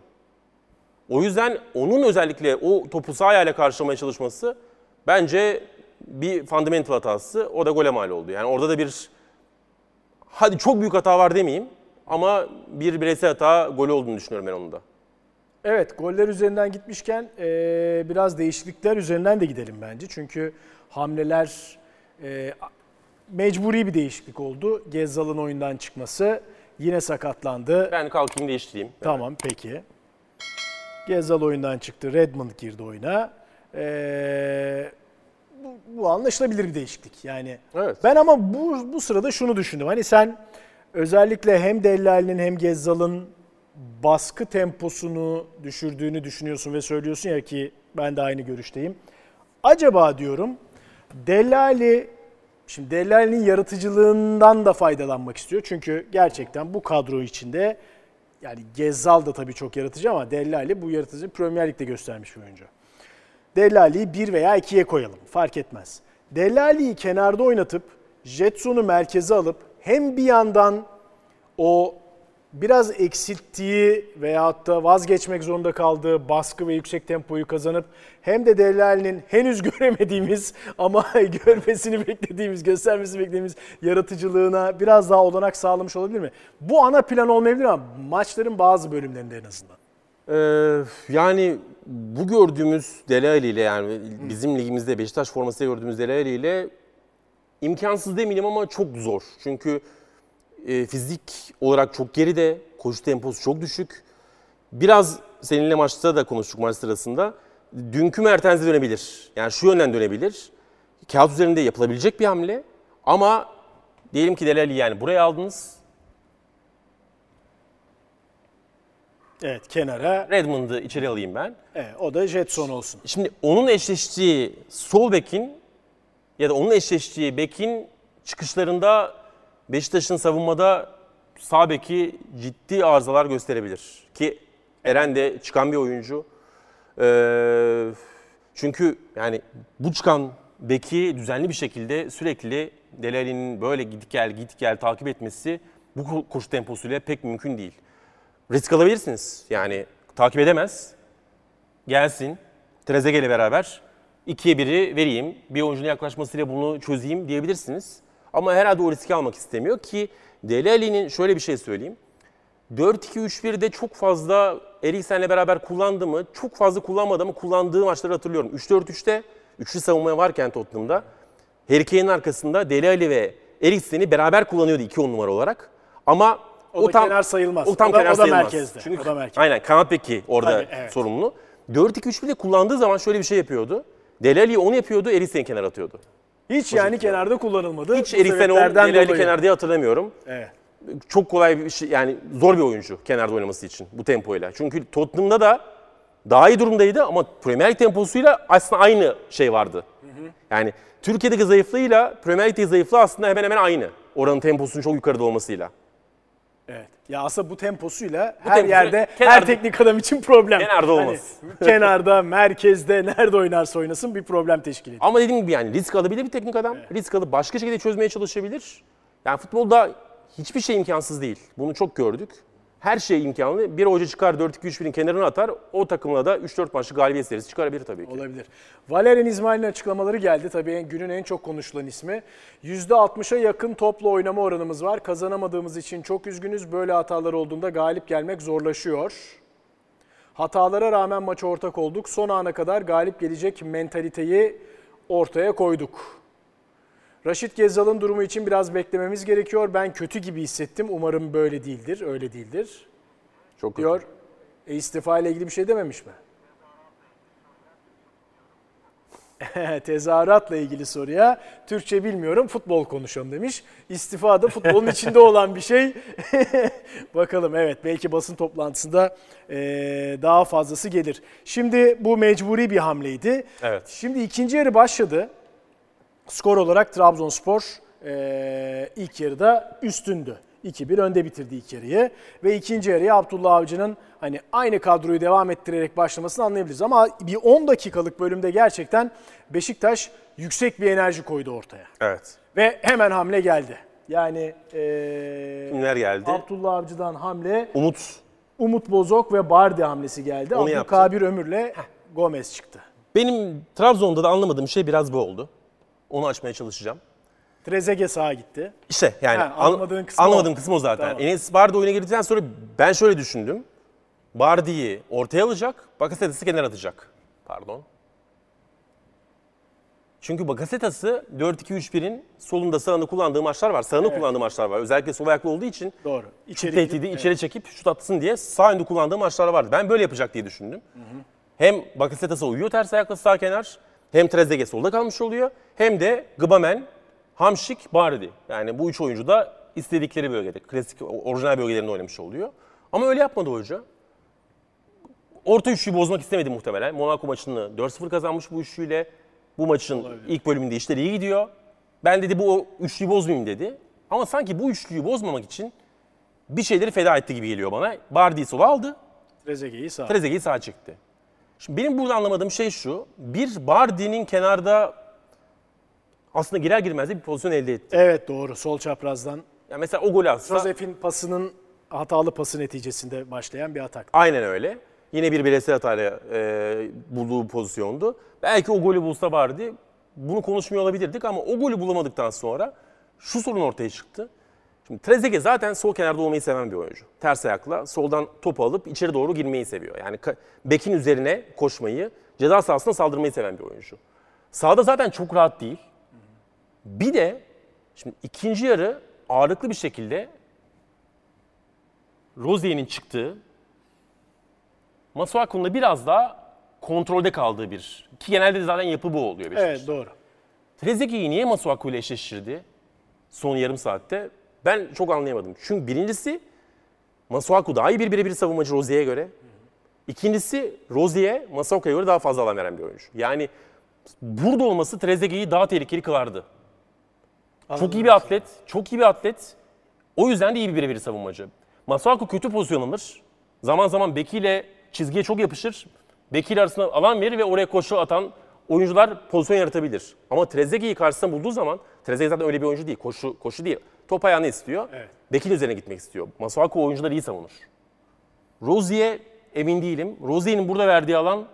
O yüzden onun özellikle o topu sağ ayağıyla karşılamaya çalışması bence bir fundamental hatası. O da gole mal oldu. Yani orada da bir hadi çok büyük hata var demeyeyim ama bir bireysel hata golü olduğunu düşünüyorum ben onun da.
Evet goller üzerinden gitmişken eee, biraz değişiklikler üzerinden de gidelim bence. Çünkü hamleler eee, mecburi bir değişiklik oldu. Gezzal'ın oyundan çıkması yine sakatlandı.
Ben kalkayım değiştireyim.
Tamam peki. Gezzal oyundan çıktı. Redmond girdi oyuna. Eee, bu, bu anlaşılabilir bir değişiklik. Yani
Evet.
ben ama bu bu sırada şunu düşündüm. Hani sen özellikle hem Dellali'nin hem Gezzal'ın baskı temposunu düşürdüğünü düşünüyorsun ve söylüyorsun ya ki ben de aynı görüşteyim. Acaba diyorum Dellali şimdi Dellali'nin yaratıcılığından da faydalanmak istiyor. Çünkü gerçekten bu kadro içinde yani Gezzal da tabii çok yaratıcı ama Dellali bu yaratıcı Premier Lig'de göstermiş bir oyuncu. Dellali'yi 1 veya 2'ye koyalım. Fark etmez. Dellali'yi kenarda oynatıp Jetson'u merkeze alıp hem bir yandan o biraz eksilttiği veyahut da vazgeçmek zorunda kaldığı baskı ve yüksek tempoyu kazanıp hem de Dellali'nin henüz [laughs] göremediğimiz ama [laughs] görmesini beklediğimiz, göstermesini beklediğimiz yaratıcılığına biraz daha olanak sağlamış olabilir mi? Bu ana plan olmayabilir ama maçların bazı bölümlerinde en azından.
Ee, yani bu gördüğümüz Delali ile yani bizim ligimizde Beşiktaş formasıyla gördüğümüz Delali ile imkansız demeyeyim ama çok zor. Çünkü e, fizik olarak çok geride, koşu temposu çok düşük. Biraz seninle maçta da konuştuk maç sırasında. Dünkü Mertens'e dönebilir. Yani şu yönden dönebilir. Kağıt üzerinde yapılabilecek bir hamle ama diyelim ki Delali yani buraya aldınız.
Evet kenara.
Redmond'ı içeri alayım ben.
Evet, o da Jetson olsun.
Şimdi onun eşleştiği sol bekin ya da onun eşleştiği bekin çıkışlarında Beşiktaş'ın savunmada sağ beki ciddi arızalar gösterebilir. Ki Eren de çıkan bir oyuncu. Ee, çünkü yani bu çıkan beki düzenli bir şekilde sürekli Delali'nin böyle git gel git gel takip etmesi bu ko- koşu temposuyla pek mümkün değil. Risk alabilirsiniz. Yani takip edemez gelsin Trezeguet ile beraber ikiye biri vereyim. Bir oyuncunun yaklaşmasıyla bunu çözeyim diyebilirsiniz. Ama herhalde o riski almak istemiyor ki Deli Ali'nin şöyle bir şey söyleyeyim. 4-2-3-1'de çok fazla Eriksen'le beraber kullandı mı? Çok fazla kullanmadı mı? Kullandığı maçları hatırlıyorum. 3-4-3'te üçlü savunmaya varken Tottenham'da Harry Kane'in arkasında Deli Ali ve Eriksen'i beraber kullanıyordu 2 on numara olarak. Ama
O da kenar sayılmaz.
O tam
O da-
kenar
o da
sayılmaz.
merkezde.
Çünkü
O da merkezde.
Aynen kanat beki orada
Tabii, evet.
sorumlu. 4-2-3-1'de kullandığı zaman şöyle bir şey yapıyordu. Dele Alli onu yapıyordu, Eriksen'i kenara atıyordu.
Hiç yani kenarda kullanılmadı.
Hiç
Bu
Eriksen onu
sebeplerden
Dele Alli
dolayı.
kenar diye hatırlamıyorum.
Evet.
Çok kolay bir şey yani zor bir oyuncu kenarda oynaması için bu tempoyla. Çünkü Tottenham'da da daha iyi durumdaydı ama Premier Lig temposuyla aslında aynı şey vardı. Yani Türkiye'deki zayıflığıyla Premier Lig'deki zayıflığı aslında hemen hemen aynı. Oranın temposunun çok yukarıda olmasıyla.
Evet. Ya aslında bu temposuyla her
temposu
yerde her
kenarda-
teknik adam için problem.
Kenarda olmaz.
Hani [laughs] kenarda, merkezde, nerede oynarsa oynasın bir problem teşkil ediyor.
Ama dediğim gibi yani risk alabilir bir teknik adam. Risk alıp başka şekilde çözmeye çalışabilir. Yani futbolda hiçbir şey imkansız değil. Bunu çok gördük. Her şey imkanlı. Bir hoca çıkar 4-2-3-1'in kenarına atar. O takımla da 3-4 maçlık galibiyet serisi çıkarabilir tabii ki.
Olabilir. Valerian İsmail'in açıklamaları geldi. Tabii günün en çok konuşulan ismi. %60'a yakın topla oynama oranımız var. Kazanamadığımız için çok üzgünüz. Böyle hatalar olduğunda galip gelmek zorlaşıyor. Hatalara rağmen maça ortak olduk. Son ana kadar galip gelecek mentaliteyi ortaya koyduk. Raşit Gezzal'ın durumu için biraz beklememiz gerekiyor. Ben kötü gibi hissettim. Umarım böyle değildir, öyle değildir.
Çok kötü.
Diyor. E, istifa ile ilgili bir şey dememiş mi? [laughs] Tezahüratla ilgili soruya Türkçe bilmiyorum futbol konuşalım demiş. İstifa da futbolun [laughs] içinde olan bir şey. [laughs] Bakalım evet belki basın toplantısında eee, daha fazlası gelir. Şimdi bu mecburi bir hamleydi.
Evet.
Şimdi ikinci yarı başladı. Skor olarak Trabzonspor eee, ilk yarıda üstündü. 2-1 önde bitirdi ilk yarıyı. Ve ikinci yarıya Abdullah Avcı'nın hani aynı kadroyu devam ettirerek başlamasını anlayabiliriz. Ama bir 10 dakikalık bölümde gerçekten Beşiktaş yüksek bir enerji koydu ortaya.
Evet.
Ve hemen hamle geldi. Yani eee
Kimler geldi?
Abdullah Avcı'dan hamle,
Umut.
Umut Bozok ve Bardi hamlesi geldi.
Onu
Abdülkabir Ömür'le Gomez çıktı.
Benim Trabzon'da da anlamadığım şey biraz bu oldu. Onu açmaya çalışacağım.
Trezeguet sağa gitti.
İşte yani
Ha,
an-
anlamadığın kısmı
anlamadığım
o.
kısmı o zaten.
Tamam.
Enes Bardi oyuna girdikten sonra ben şöyle düşündüm. Bardi'yi ortaya alacak, Bakasetas'ı kenara atacak. Pardon. Çünkü Bakasetas'ı 4-2-3-1'in solunda sağını kullandığı maçlar var. Sağını kullandığı maçlar var. Özellikle sol ayaklı olduğu için
Doğru.
şut
İçeri
tehdidi
gidip-
içeri çekip şut atsın diye sağ önde kullandığı maçlar vardı. Ben böyle yapacak diye düşündüm. Hem Bakasetas'a uyuyor ters ayaklı sağ kenar. Hem Trezeguet solda kalmış oluyor. Hem de Gbamen, Hamşik, Bardi. Yani bu üç oyuncu da istedikleri bölgede, klasik orijinal bölgelerinde oynamış oluyor. Ama öyle yapmadı hoca. Orta üçlüyü bozmak istemedi muhtemelen. Monaco maçını 4-0 kazanmış bu üçlüyle. Bu maçın ilk bölümünde işleri iyi gidiyor. Ben dedi bu üçlüyü bozmayayım dedi. Ama sanki bu üçlüyü bozmamak için bir şeyleri feda etti gibi geliyor bana. Bardi'yi sola aldı.
Trezeguet'i sağa.
Trezeguet'i sağa çekti. Şimdi benim burada anlamadığım şey şu. Bir Bardi'nin kenarda aslında girer girmez de bir pozisyon elde etti.
Evet doğru. Sol çaprazdan.
Yani mesela o golü atsa
Josef'in pasının hatalı pası neticesinde başlayan bir atak.
aynen öyle. Yine bir bireysel hatayla e, bulduğu pozisyondu. Belki o golü bulsa Bardi bunu konuşmuyor olabilirdik ama o golü bulamadıktan sonra şu sorun ortaya çıktı. Şimdi Trezeguet zaten sol kenarda olmayı seven bir oyuncu. Ters ayakla soldan topu alıp içeri doğru girmeyi seviyor. Yani bekin üzerine koşmayı, ceza sahasına saldırmayı seven bir oyuncu. Sağda zaten çok rahat değil. Bir de şimdi ikinci yarı ağırlıklı bir şekilde Rozier'in çıktığı, Masuaku'nun da biraz daha kontrolde kaldığı bir. Ki genelde de zaten yapı bu oluyor Beşiktaş'ta.
Evet doğru.
Trezeguet'i niye Masuaku ile eşleştirdi son yarım saatte? Ben çok anlayamadım. Çünkü birincisi Masuaku daha iyi bir birebir savunmacı Rozier'e göre. İkincisi Rozier Masuaku'ya göre daha fazla alan veren bir oyuncu. Yani burada olması Trezeguet'i daha tehlikeli kılardı. Çok iyi bir atlet, çok iyi bir atlet. O yüzden de iyi bir birebir savunmacı. Masuaku kötü pozisyon alır. Zaman zaman bekiyle çizgiye çok yapışır. Bekiyle arasında alan verir ve oraya koşu atan oyuncular pozisyon yaratabilir. Ama Trezeguet'i karşısına bulduğu zaman, Trezeguet zaten öyle bir oyuncu değil, koşu, koşu değil. Top ayağını istiyor,
Evet.
bekin üzerine gitmek istiyor. Masuaku oyuncuları iyi savunur. Rozier emin değilim. Rozier'in burada verdiği alan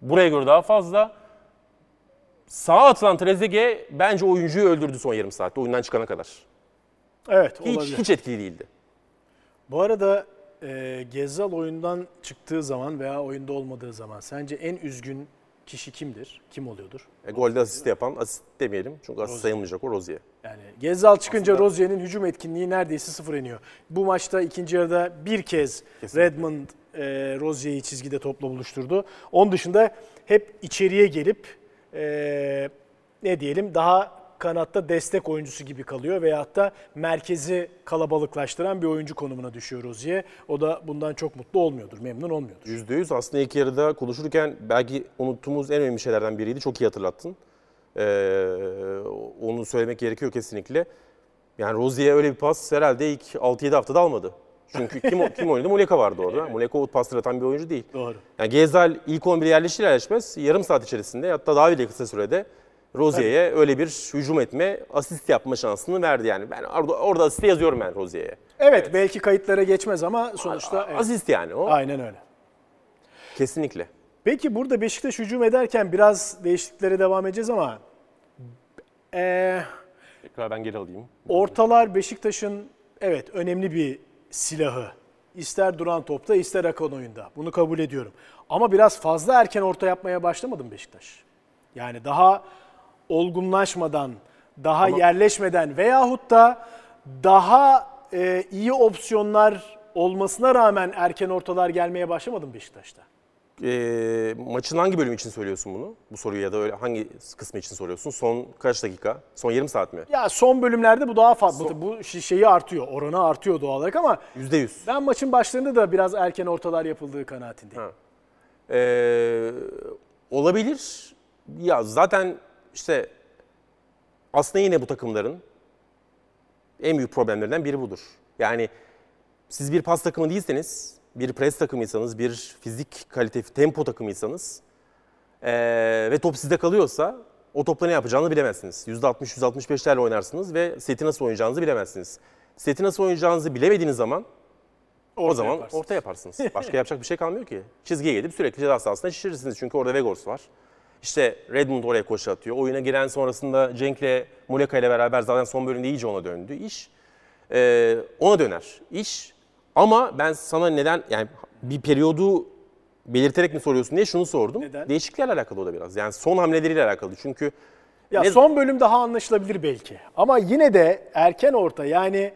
buraya göre daha fazla. Sağa atılan Trezeguet bence oyuncuyu öldürdü son yarım saatte oyundan çıkana kadar.
Evet
Hiç,
olabilir.
hiç etkili değildi.
Bu arada e, Gezzal oyundan çıktığı zaman veya oyunda olmadığı zaman sence en üzgün kişi kimdir? Kim oluyordur?
E, golde asist yapan, asist demeyelim çünkü asist sayılmayacak o Rozier.
Yani Gezzal çıkınca Rozier'in hücum etkinliği neredeyse sıfır iniyor. Bu maçta ikinci yarıda bir kez
Kesinlikle.
Redmond e, Rozier'i çizgide topla buluşturdu. Onun dışında hep içeriye gelip e, ne diyelim daha kanatta destek oyuncusu gibi kalıyor veyahut da merkezi kalabalıklaştıran bir oyuncu konumuna düşüyor Rozier. O da bundan çok mutlu olmuyordur, memnun olmuyordur.
%100 aslında ilk yarıda konuşurken belki unuttuğumuz en önemli şeylerden biriydi. Çok iyi hatırlattın. Ee, onu söylemek gerekiyor kesinlikle. Yani Rozier'e öyle bir pas herhalde ilk 6-7 haftada almadı. Çünkü kim, kim oynadı? Muleka vardı orada. [laughs] Muleka o pasları atan bir oyuncu değil.
Doğru.
Yani Gezal ilk 11'e yerleşir yerleşmez yarım saat içerisinde hatta daha bile kısa sürede Rozier'e öyle bir hücum etme, asist yapma şansını verdi yani. Ben orada, orada asist yazıyorum ben Rozier'e.
Evet, belki kayıtlara geçmez ama sonuçta evet.
Asist yani o.
aynen öyle.
Kesinlikle.
Peki burada Beşiktaş hücum ederken biraz değişikliklere devam edeceğiz ama eee,
Tekrar ben geri alayım.
ortalar Beşiktaş'ın evet önemli bir silahı. İster duran topta ister akan oyunda. Bunu kabul ediyorum. Ama biraz fazla erken orta yapmaya başlamadı mı Beşiktaş? Yani daha olgunlaşmadan, daha yerleşmeden veyahut da daha e, iyi opsiyonlar olmasına rağmen erken ortalar gelmeye başlamadı mı Beşiktaş'ta?
Ee, maçın hangi bölümü için söylüyorsun bunu? Bu soruyu ya da öyle hangi kısmı için soruyorsun? Son kaç dakika? Son yarım saat mi?
Ya son bölümlerde bu daha fazla. Bu şi- şeyi artıyor, oranı artıyor doğal olarak ama
Yüzde yüz.
ben maçın başlarında da biraz erken ortalar yapıldığı kanaatindeyim.
Ha. Ee, olabilir. Ya zaten işte aslında yine bu takımların en büyük problemlerinden biri budur. Yani siz bir pas takımı değilseniz, bir pres takımıysanız, bir fizik kalite, tempo takımıysanız ee, ve top sizde kalıyorsa o topla ne yapacağını bilemezsiniz. %60-%65'lerle oynarsınız ve seti nasıl oynayacağınızı bilemezsiniz. Seti nasıl oynayacağınızı bilemediğiniz zaman o zaman
yaparsınız.
orta yaparsınız. Başka yapacak bir şey kalmıyor ki. Çizgiye gidip sürekli ceza sahasında şişirirsiniz. Çünkü orada Vegors var. İşte Redmond oraya koşu atıyor. Oyuna giren sonrasında Cenk'le Muleka ile beraber zaten son bölümde iyice ona döndü. İş ee, ona döner. İş ama ben sana neden yani bir periyodu belirterek mi soruyorsun diye şunu sordum.
Neden?
Değişikliklerle alakalı o da biraz. Yani son hamleleriyle alakalı. Çünkü
Ya
Ne-
son bölüm daha anlaşılabilir belki. Ama yine de erken orta yani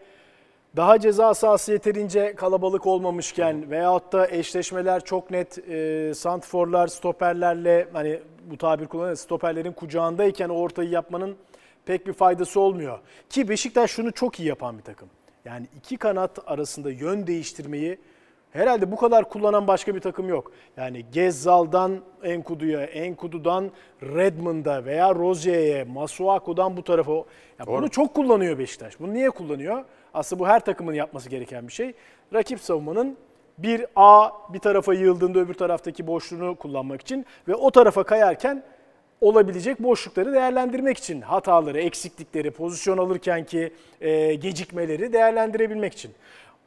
daha ceza sahası yeterince kalabalık olmamışken veyahut da eşleşmeler çok net e, santforlar, stoperlerle hani bu tabir kullanıyoruz stoperlerin kucağındayken o ortayı yapmanın pek bir faydası olmuyor. Ki Beşiktaş şunu çok iyi yapan bir takım. Yani iki kanat arasında yön değiştirmeyi Herhalde bu kadar kullanan başka bir takım yok. Yani Gezzal'dan Enkudu'ya, Enkudu'dan Redmond'a veya Rozier'e, Masuaku'dan bu tarafa. Ya bunu çok kullanıyor Beşiktaş. Bunu niye kullanıyor? Aslında bu her takımın yapması gereken bir şey. Rakip savunmanın bir A bir tarafa yığıldığında öbür taraftaki boşluğunu kullanmak için ve o tarafa kayarken olabilecek boşlukları değerlendirmek için hataları, eksiklikleri, pozisyon alırken ki e, gecikmeleri değerlendirebilmek için.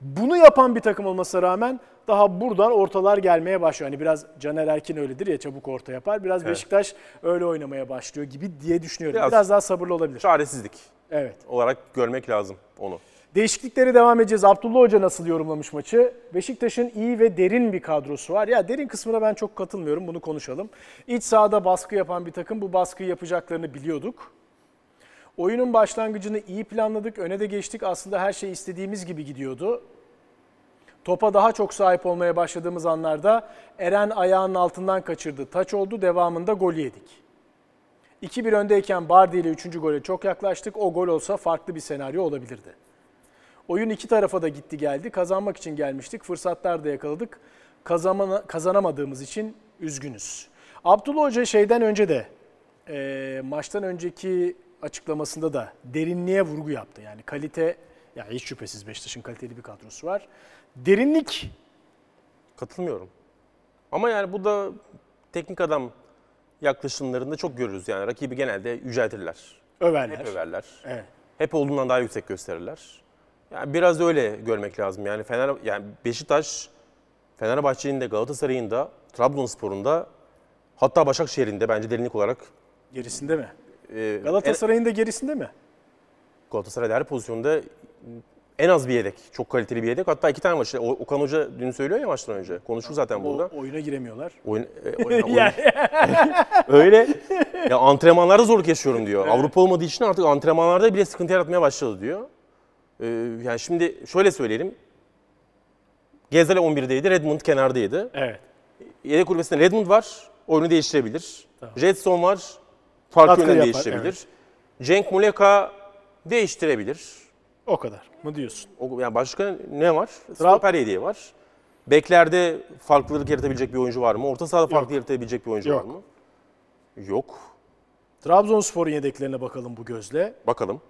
Bunu yapan bir takım olmasına rağmen daha buradan ortalar gelmeye başlıyor. Hani biraz Caner Erkin öyledir ya çabuk orta yapar. Biraz Beşiktaş öyle oynamaya başlıyor gibi diye düşünüyorum. Biraz,
Biraz-
daha sabırlı olabilir.
çaresizlik
Evet.
olarak görmek lazım onu.
Değişikliklere devam edeceğiz. Abdullah Hoca nasıl yorumlamış maçı? Beşiktaş'ın iyi ve derin bir kadrosu var. Ya derin kısmına ben çok katılmıyorum. Bunu konuşalım. İç sahada baskı yapan bir takım bu baskıyı yapacaklarını biliyorduk. Oyunun başlangıcını iyi planladık. Öne de geçtik. Aslında her şey istediğimiz gibi gidiyordu. Topa daha çok sahip olmaya başladığımız anlarda Eren ayağının altından kaçırdı. Taç oldu. Devamında gol yedik. 2-1 öndeyken Bardi ile 3. gole çok yaklaştık. O gol olsa farklı bir senaryo olabilirdi. Oyun iki tarafa da gitti geldi. Kazanmak için gelmiştik. Fırsatlar da yakaladık. Kazamana, kazanamadığımız için üzgünüz. Abdullah Hoca şeyden önce de e, maçtan önceki açıklamasında da derinliğe vurgu yaptı. Yani kalite, ya hiç şüphesiz Beşiktaş'ın kaliteli bir kadrosu var. Derinlik
Katılmıyorum. Ama yani bu da teknik adam yaklaşımlarında çok görürüz yani. Rakibi genelde yüceltirler.
överler.
Hep överler.
Evet.
Hep olduğundan daha yüksek gösterirler. Yani biraz öyle görmek lazım. Yani Fener yani Beşiktaş Fenerbahçe'nin de Galatasaray'ın da Trabzonspor'un da hatta Başakşehir'in de bence derinlik olarak
Gerisinde mi?
e,
Galatasaray'ın da gerisinde mi?
Galatasaray'da her pozisyonda en az bir yedek. Çok kaliteli bir yedek. Hatta iki tane O- Okan Hoca dün söylüyor ya maçtan önce. Konuşur zaten
O,
burada.
oyuna giremiyorlar.
Oyun, e, [laughs] oyun- [laughs] Öyle. Ya antrenmanlarda zorluk yaşıyorum diyor. Avrupa olmadığı için artık antrenmanlarda bile sıkıntı yaratmaya başladı diyor. Ee, yani şimdi şöyle söyleyelim. Gezel 11'deydi, Redmond kenardaydı.
evet.
Yedek kulübesinde Redmond var, oyunu değiştirebilir. Jetson var, farklı
yapar,
değiştirebilir. Cenk Muleka değiştirebilir.
O kadar mı diyorsun?
O, yani başka ne var? Stoper yediği var. Beklerde farklılık yaratabilecek bir oyuncu var mı? Orta sahada farklı yaratabilecek bir oyuncu
Yok.
var mı? Yok.
Trabzonspor'un yedeklerine bakalım bu gözle.
Bakalım.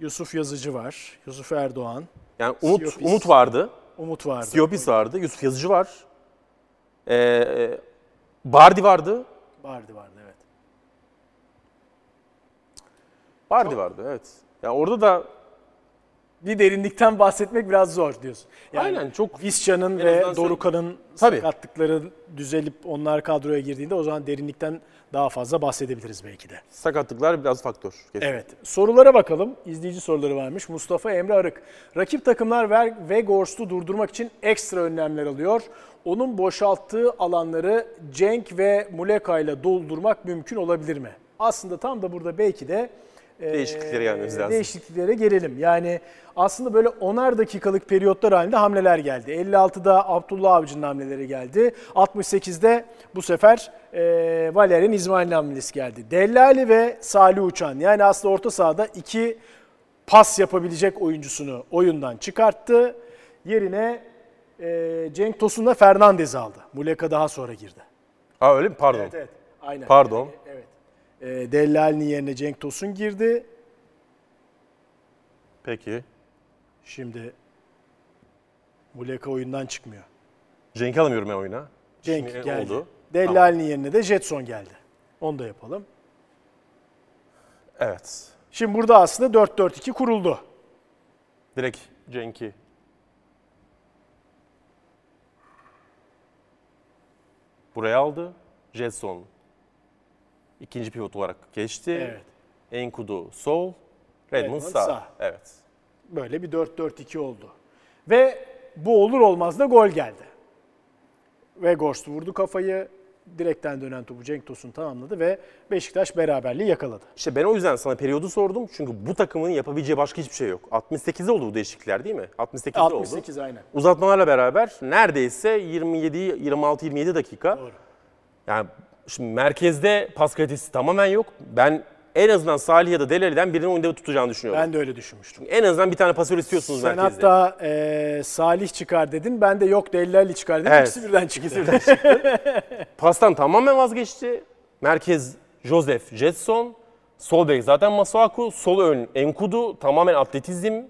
Yusuf Yazıcı var. Yusuf Erdoğan.
Yani Umut,
Siopis.
Umut vardı.
Umut vardı.
Siopis vardı. Yusuf Yazıcı var. Ee, e, Bardi vardı.
Vardı vardı evet.
Bardi vardı evet. Ya orada da
Bir derinlikten bahsetmek biraz zor diyorsun. Yani
aynen çok
Visca'nın ve
Tabii.
sakatlıkları düzelip onlar kadroya girdiğinde o zaman derinlikten daha fazla bahsedebiliriz belki de.
sakatlıklar biraz faktör. kesin.
Evet. Sorulara bakalım. İzleyici soruları varmış. Mustafa Emre Arık. Rakip takımlar Ver- Weghorst'u durdurmak için ekstra önlemler alıyor. Onun boşalttığı alanları Cenk ve Muleka ile doldurmak mümkün olabilir mi? Aslında tam da burada belki de
Değişikliklere gelmemiz lazım.
Değişikliklere gelelim. Yani aslında böyle onar dakikalık periyotlar halinde hamleler geldi. 56'da Abdullah Avcı'nın hamleleri geldi. 68'de bu sefer e, Valerian İsmail'in hamlesi geldi. Dellali ve Salih Uçan yani aslında orta sahada iki pas yapabilecek oyuncusunu oyundan çıkarttı. Yerine e, Cenk Tosun'la Fernandez aldı. Muleka daha sonra girdi.
Aa öyle mi? Pardon.
Evet evet. Aynen.
Pardon.
E, Dellali'nin yerine Cenk Tosun girdi.
Peki.
Şimdi Muleka oyundan çıkmıyor.
Cenk'i alamıyorum ben oyuna.
Cenk
Şimdi
geldi.
Oldu.
Dellali'nin yerine de Jetson geldi. Onu da yapalım.
Evet.
Şimdi burada aslında 4-4-2 kuruldu.
Direkt Cenk'i. Buraya aldı. Jetson ikinci pivot olarak geçti.
Evet.
Enkudu sol. Redmond
Redmond
sağ.
sağ.
Evet.
Böyle bir 4-4-2 oldu. Ve bu olur olmaz da gol geldi. Ve Gorst vurdu kafayı. Direkten dönen topu Cenk Tosun tamamladı ve Beşiktaş beraberliği yakaladı.
İşte ben o yüzden sana periyodu sordum. Çünkü bu takımın yapabileceği başka hiçbir şey yok. 68'de oldu bu değişiklikler değil mi? 68'de oldu.
68 aynen.
Uzatmalarla beraber neredeyse 27 26 27 dakika.
Doğru.
Yani şimdi merkezde pas kalitesi tamamen yok. Ben en azından Salih ya da Delali'den birinin oyunda tutacağını düşünüyorum.
Ben de öyle düşünmüştüm.
En azından bir tane pasör istiyorsunuz
Sen
merkezde.
hatta e, Salih çıkar dedin. Ben de yok Dellali çıkar dedim.
Evet.
İkisi birden çıktı. [laughs]
Pastan tamamen vazgeçti. Merkez Joseph Jetson. Sol bek zaten Masuaku. Sol ön Enkudu. Tamamen atletizm.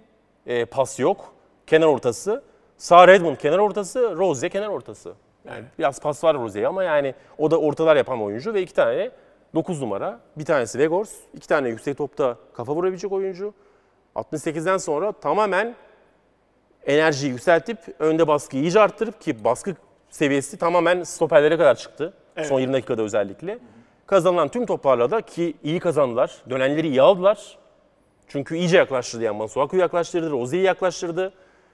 e, pas yok. Kenar ortası. Sağ Redmond kenar ortası. Rose kenar ortası. Yani biraz pas var Rose'ye ama yani o da ortalar yapan oyuncu ve iki tane 9 numara. Bir tanesi Vegors. iki tane yüksek topta kafa vurabilecek oyuncu. 68'den sonra tamamen enerjiyi yükseltip önde baskıyı iyice arttırıp ki baskı seviyesi tamamen stoperlere kadar çıktı. Son 20 dakikada özellikle. Kazanılan tüm toplarla da ki iyi kazandılar. Dönenleri iyi aldılar. Çünkü iyice yaklaştırdı yani Masuaku'yu yaklaştırdı, Rozi'yi yaklaştırdı.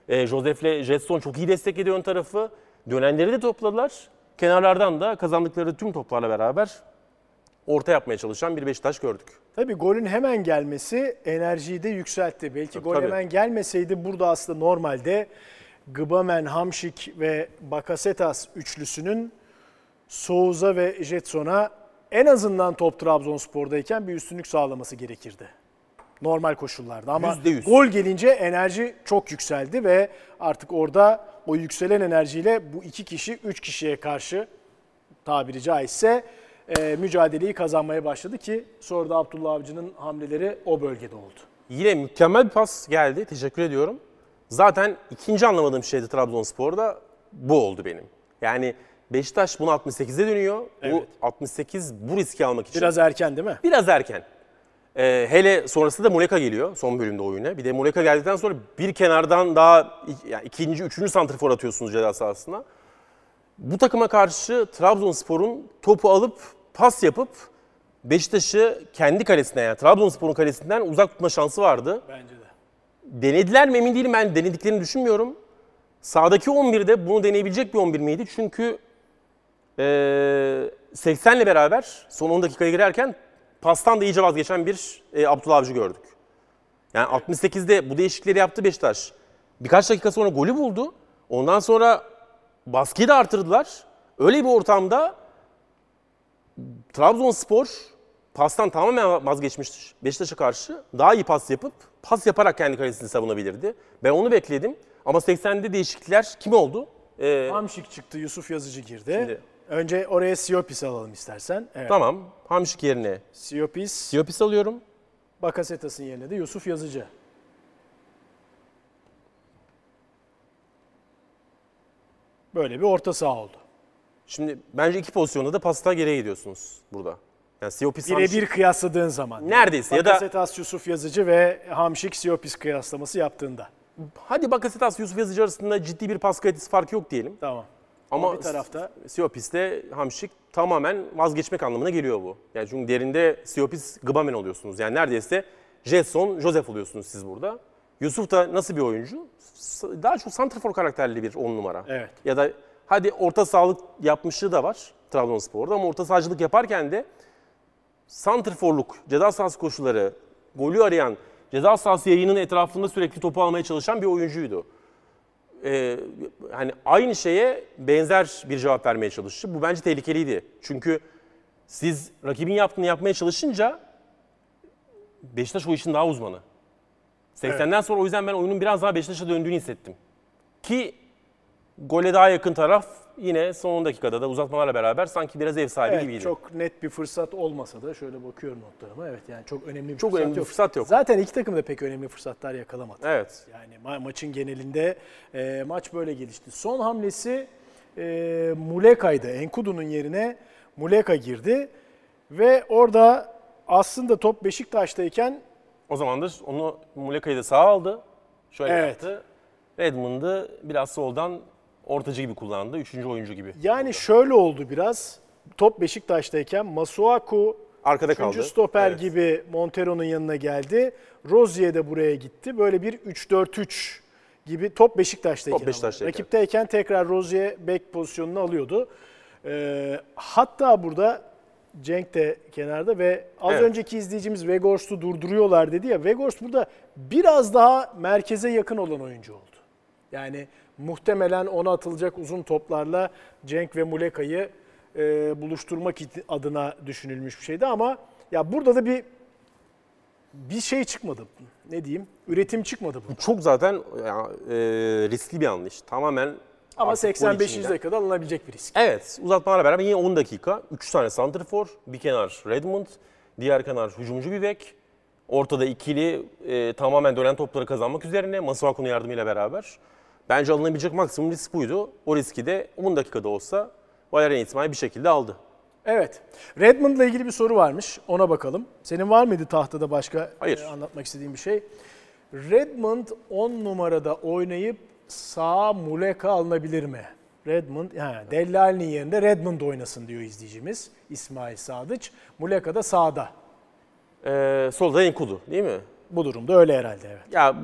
E, Josef'le Jetson çok iyi destekledi ön tarafı. Dönenleri de topladılar. Kenarlardan da kazandıkları tüm toplarla beraber orta yapmaya çalışan bir Beşiktaş gördük.
Tabii golün hemen gelmesi enerjiyi de yükseltti. Belki gol
tabii.
hemen gelmeseydi burada aslında normalde Gbamen, Hamşik ve Bakasetas üçlüsünün Souza ve Jetson'a en azından top Trabzonspor'dayken bir üstünlük sağlaması gerekirdi. Normal koşullarda ama
Yüzde yüz.
gol gelince enerji çok yükseldi ve artık orada o yükselen enerjiyle bu iki kişi üç kişiye karşı tabiri caizse e, mücadeleyi kazanmaya başladı ki sonra da Abdullah Avcı'nın hamleleri o bölgede oldu.
Yine mükemmel bir pas geldi. Teşekkür ediyorum. Zaten ikinci anlamadığım şey de Trabzonspor'da bu oldu benim. Yani Beşiktaş bunu 68'de dönüyor.
Evet.
Bu 68 bu riski almak için
Biraz erken değil mi?
biraz erken. Ee, hele sonrasında da Muleka geliyor son bölümde oyuna. Bir de Muleka geldikten sonra bir kenardan daha yani ikinci, üçüncü santrfor atıyorsunuz ceza sahasına. Bu takıma karşı Trabzonspor'un topu alıp pas yapıp Beşiktaş'ı kendi kalesine yani Trabzonspor'un kalesinden uzak tutma şansı vardı.
Bence de.
Denediler mi emin değilim ben denediklerini düşünmüyorum. Sağdaki 11'de bunu deneyebilecek bir 11 miydi? Çünkü eee 80 ile beraber son 10 dakikaya girerken pastan da iyice vazgeçen bir e, Abdullah Avcı gördük. Yani 68'de bu değişiklikleri yaptı Beşiktaş. Birkaç dakika sonra golü buldu. Ondan sonra baskıyı da artırdılar. Öyle bir ortamda Trabzonspor pastan tamamen vazgeçmiş Beşiktaş'a karşı daha iyi pas yapıp pas yaparak kendi kalesini savunabilirdi. Ben onu bekledim. Ama 80'de değişiklikler kim oldu? Ee,
Hamşik çıktı, Yusuf Yazıcı girdi.
Şimdi-
Önce oraya Siopis'i alalım istersen. Evet.
tamam. Hamşik yerine
Siopis,
Siopis alıyorum.
Bakasetas'ın yerine de Yusuf Yazıcı. Böyle bir orta saha oldu.
Şimdi bence iki pozisyonda da pasta geriye gidiyorsunuz burada. Yani Siopis
Birebir kıyasladığın zaman.
Neredeyse ya da-
Bakasetas, Yusuf Yazıcı ve Hamşik Siopis kıyaslaması yaptığında.
Hadi Bakasetas Yusuf Yazıcı arasında ciddi bir pas kalitesi farkı yok diyelim.
Tamam.
Ama
bir tarafta-
Siopis'te Hamşik tamamen vazgeçmek anlamına geliyor bu. Yani çünkü derinde Siopis Gbamen oluyorsunuz. Yani neredeyse Jetson, Joseph oluyorsunuz siz burada. Yusuf da nasıl bir oyuncu? Daha çok santrafor karakterli bir on numara.
Evet.
Ya da hadi orta sahalık yapmışlığı da var Trabzonspor'da ama orta sahacılık yaparken de santrforluk, ceza sahası koşuları, golü arayan, ceza sahası yayının etrafında sürekli topu almaya çalışan bir oyuncuydu. Ee, hani aynı şeye benzer bir cevap vermeye çalıştı. Bu bence tehlikeliydi. Çünkü siz rakibin yaptığını yapmaya çalışınca Beşiktaş o işin daha uzmanı. 80'den sonra o yüzden ben oyunun biraz daha Beşiktaş'a döndüğünü hissettim. Ki gole daha yakın taraf yine son dakikada da uzatmalarla beraber sanki biraz ev sahibi
Evet,
gibiydi.
çok net bir fırsat olmasa da şöyle bakıyorum notlarıma. Evet yani çok önemli bir
Çok
fırsat
önemli
yok.
fırsat yok.
Zaten iki takım da pek önemli fırsatlar yakalamadı.
Evet.
Yani ma- maçın genelinde e, maç böyle gelişti. Son hamlesi e, Muleka'ydı. Enkudu'nun yerine Muleka girdi. Ve orada aslında top Beşiktaş'tayken
O zamandır onu Muleka'yı da sağa aldı. Şöyle
Evet.
yaptı. Redmond'ı biraz soldan ortacı gibi kullandı. Üçüncü oyuncu gibi.
yani şöyle oldu biraz. Top Beşiktaş'tayken Masuaku
Arkada
Üçüncü
kaldı.
stoper
Evet.
gibi Montero'nun yanına geldi. Rozier de buraya gitti. Böyle bir 3-4-3 gibi top Beşiktaş'tayken.
Top Beşiktaş'tayken.
Rakipteyken tekrar Rozier bek pozisyonunu alıyordu. Ee, hatta burada Cenk de kenarda ve az
Evet.
önceki izleyicimiz Weghorst'u durduruyorlar dedi ya. Weghorst burada biraz daha merkeze yakın olan oyuncu oldu. Yani muhtemelen ona atılacak uzun toplarla Cenk ve Muleka'yı e, buluşturmak adına düşünülmüş bir şeydi ama ya burada da bir bir şey çıkmadı. Ne diyeyim? Üretim çıkmadı bu.
Çok zaten ya, e, riskli bir anlayış. Tamamen
Ama
artık gol
85.
içinden.
dakikada alınabilecek bir risk.
Evet uzatmalarla beraber yine 10 dakika. 3 tane santrfor, bir kenar Redmond, diğer kenar hücumcu bir bek. Ortada ikili e, tamamen dönen topları kazanmak üzerine Masuaku'nun yardımıyla beraber. Bence alınabilecek maksimum risk buydu. O riski de 10 dakikada olsa Valerian İsmail bir şekilde aldı.
Evet. Redmond'la ilgili bir soru varmış. Ona bakalım. Senin var mıydı tahtada başka
Hayır.
e, anlatmak istediğin bir şey? Redmond 10 numarada oynayıp sağ Muleka alınabilir mi? Redmond, ha, Dellali'nin yerinde Redmond oynasın diyor izleyicimiz. İsmail Sadıç. Muleka da sağda.
E, solda Enkudu değil mi?
Bu durumda öyle herhalde evet.
Ya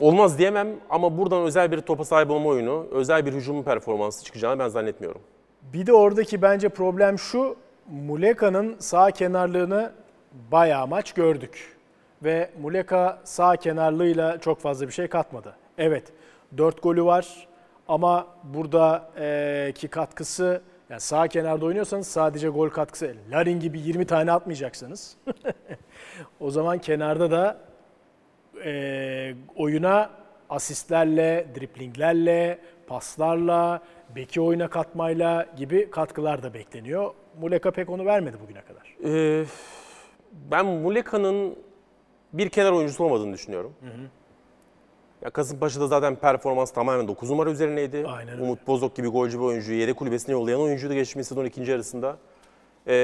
olmaz diyemem ama buradan özel bir topa sahip olma oyunu, özel bir hücum performansı çıkacağını ben zannetmiyorum.
Bir de oradaki bence problem şu. Muleka'nın sağ kenarlığını bayağı maç gördük. Ve Muleka sağ kenarlığıyla çok fazla bir şey katmadı. Evet 4 golü var ama buradaki katkısı yani sağ kenarda oynuyorsanız sadece gol katkısı Larin gibi 20 tane atmayacaksanız [laughs] o zaman kenarda da e, oyuna asistlerle, driplinglerle, paslarla, beki oyuna katmayla gibi katkılar da bekleniyor. Muleka pek onu vermedi bugüne kadar.
Ee, ben Muleka'nın bir kenar oyuncusu olmadığını düşünüyorum. Ya Kasımpaşa'da zaten performans tamamen 9 numara üzerineydi.
Aynen öyle.
Umut Bozok gibi golcü bir oyuncuyu yedek kulübesine yollayan oyuncuydu geçtiğimiz sezon ikinci yarısında. Ee,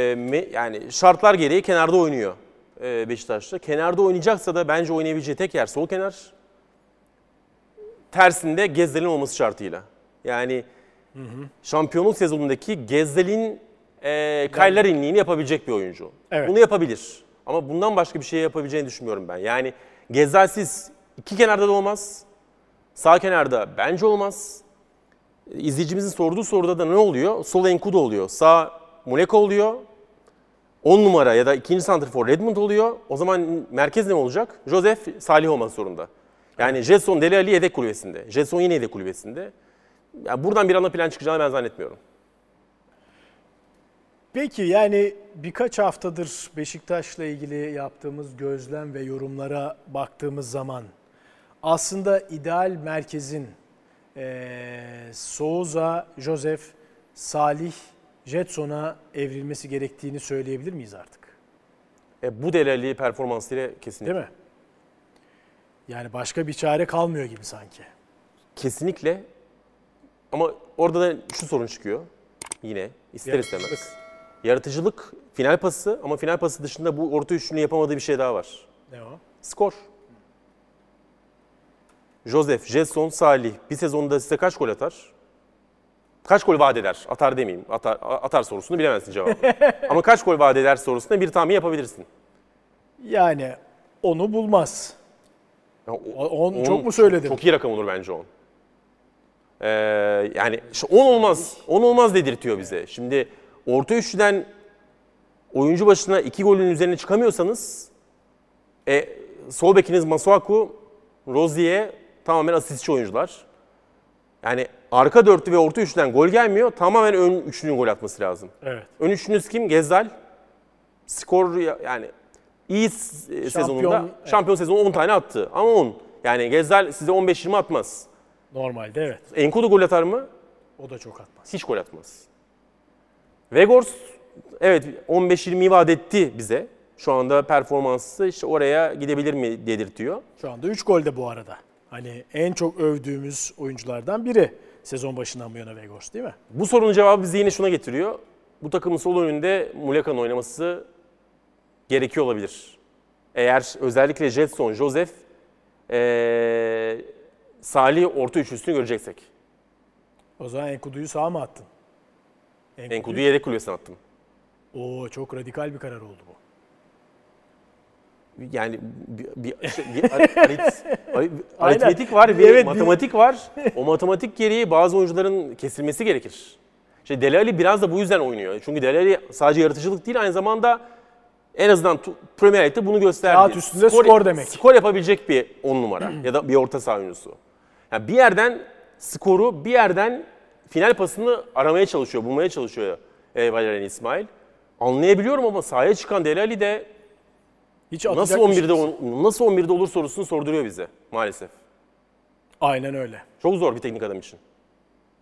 yani şartlar gereği kenarda oynuyor Beşiktaş'ta. Kenarda oynayacaksa da bence oynayabileceği tek yer sol kenar. Tersinde Gezdel'in olması şartıyla. Yani şampiyonluk sezonundaki Gezdel'in e, Kaylarinliğini yapabilecek bir oyuncu.
Evet.
Bunu yapabilir. Ama bundan başka bir şey yapabileceğini düşünmüyorum ben. Yani Gezdel'siz iki kenarda da olmaz. Sağ kenarda bence olmaz. İzleyicimizin sorduğu soruda da ne oluyor? Sol Enkudu oluyor. Sağ Muleka oluyor. 10 numara ya da ikinci santrfor Redmond oluyor. O zaman merkez ne olacak? Joseph Salih olması zorunda. Yani Jetson Deli Ali yedek kulübesinde. Jetson yine yedek kulübesinde. Ya buradan bir ana plan çıkacağını ben zannetmiyorum.
Peki yani birkaç haftadır Beşiktaş'la ilgili yaptığımız gözlem ve yorumlara baktığımız zaman aslında ideal merkezin eee Souza, Josef, Salih, Jetson'a evrilmesi gerektiğini söyleyebilir miyiz artık?
E, bu Delali performansıyla kesinlikle.
Değil mi? Yani başka bir çare kalmıyor gibi sanki.
Kesinlikle. Ama orada da şu sorun çıkıyor. Yine ister
Yaratıcılık.
istemez. Yaratıcılık final pası ama final pası dışında bu orta üçlünün yapamadığı bir şey daha var.
Ne o?
Skor. Joseph, Jetson, Salih bir sezonda size kaç gol atar? Kaç gol vaat eder? Atar demeyeyim. Atar, atar sorusunu bilemezsin cevabı. [laughs] ama kaç gol vaat eder sorusunda bir tahmin yapabilirsin.
Yani onu bulmaz.
Ya o-
on
on
çok mu söyledim?
Çok iyi rakam olur bence 10. Ee, yani 10 olmaz. 10 olmaz dedirtiyor bize. Şimdi orta üçlüden oyuncu başına 2 golün üzerine çıkamıyorsanız e, sol bekiniz Masuaku, Rozier tamamen asistçi oyuncular. Yani arka dörtlü ve orta üçlüden gol gelmiyor. Tamamen ön üçlünün gol atması lazım.
Evet.
Ön üçlünüz kim? Gezzal. Skor ya- yani iyi e, sezonunda
evet.
şampiyon sezonu 10 tane attı. Ama 10. Yani Gezzal size 15-20 atmaz.
Normalde evet.
Enkudu gol atar mı?
O da çok atmaz.
Hiç gol atmaz. Vegors evet 15-20'yi vaat etti bize. Şu anda performansı işte oraya gidebilir mi dedirtiyor.
Şu anda 3 gol de bu arada. Hani en çok övdüğümüz oyunculardan biri sezon başından bu yana Vegors değil mi?
Bu sorunun cevabı bizi yine şuna getiriyor. Bu takımın sol önünde Muleka'nın oynaması gerekiyor olabilir. Eğer özellikle Jetson, Joseph, ee, Salih orta üçlüsünü göreceksek.
O zaman Enkudu'yu sağa mı attın?
Enkudu'yu yedek kulübesine attım.
Oo çok radikal bir karar oldu bu.
Yani bir, bir, bir ar- [laughs] arit- ar- aritmetik var, bir
Evet, bir-
matematik var. O matematik gereği bazı oyuncuların kesilmesi gerekir. İşte Dele Alli biraz da bu yüzden oynuyor. Çünkü Dele Alli sadece yaratıcılık değil aynı zamanda en azından Premier Lig'de bunu gösterdi.
Kağıt üstünde skor demek.
Skor yapabilecek bir 10 numara [clears throat] ya da bir orta saha oyuncusu. Yani bir yerden skoru, bir yerden final pasını aramaya çalışıyor, bulmaya çalışıyor e, Valerian İsmail. Anlayabiliyorum ama sahaya çıkan Dele Alli de
Hiç
Nasıl
atacakmış
11'de
mısın?
ol- nasıl 11'de olur sorusunu sorduruyor bize maalesef.
Aynen öyle.
Çok zor bir teknik adam için.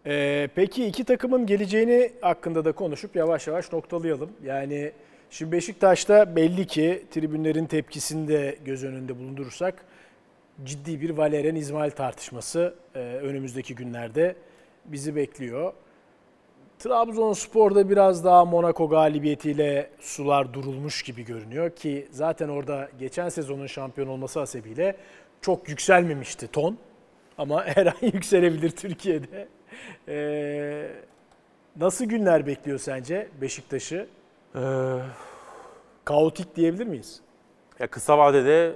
Ee, peki iki takımın geleceğini hakkında da konuşup yavaş yavaş noktalayalım. Yani şimdi Beşiktaş'ta belli ki tribünlerin tepkisini de göz önünde bulundurursak ciddi bir Valerian İsmail tartışması e, önümüzdeki günlerde bizi bekliyor. Trabzonspor'da biraz daha Monaco galibiyetiyle sular durulmuş gibi görünüyor ki zaten orada geçen sezonun şampiyon olması hasebiyle çok yükselmemişti ton. Ama [laughs] her an yükselebilir Türkiye'de. Ee, nasıl günler bekliyor sence Beşiktaş'ı? Kaotik diyebilir miyiz?
Ya kısa vadede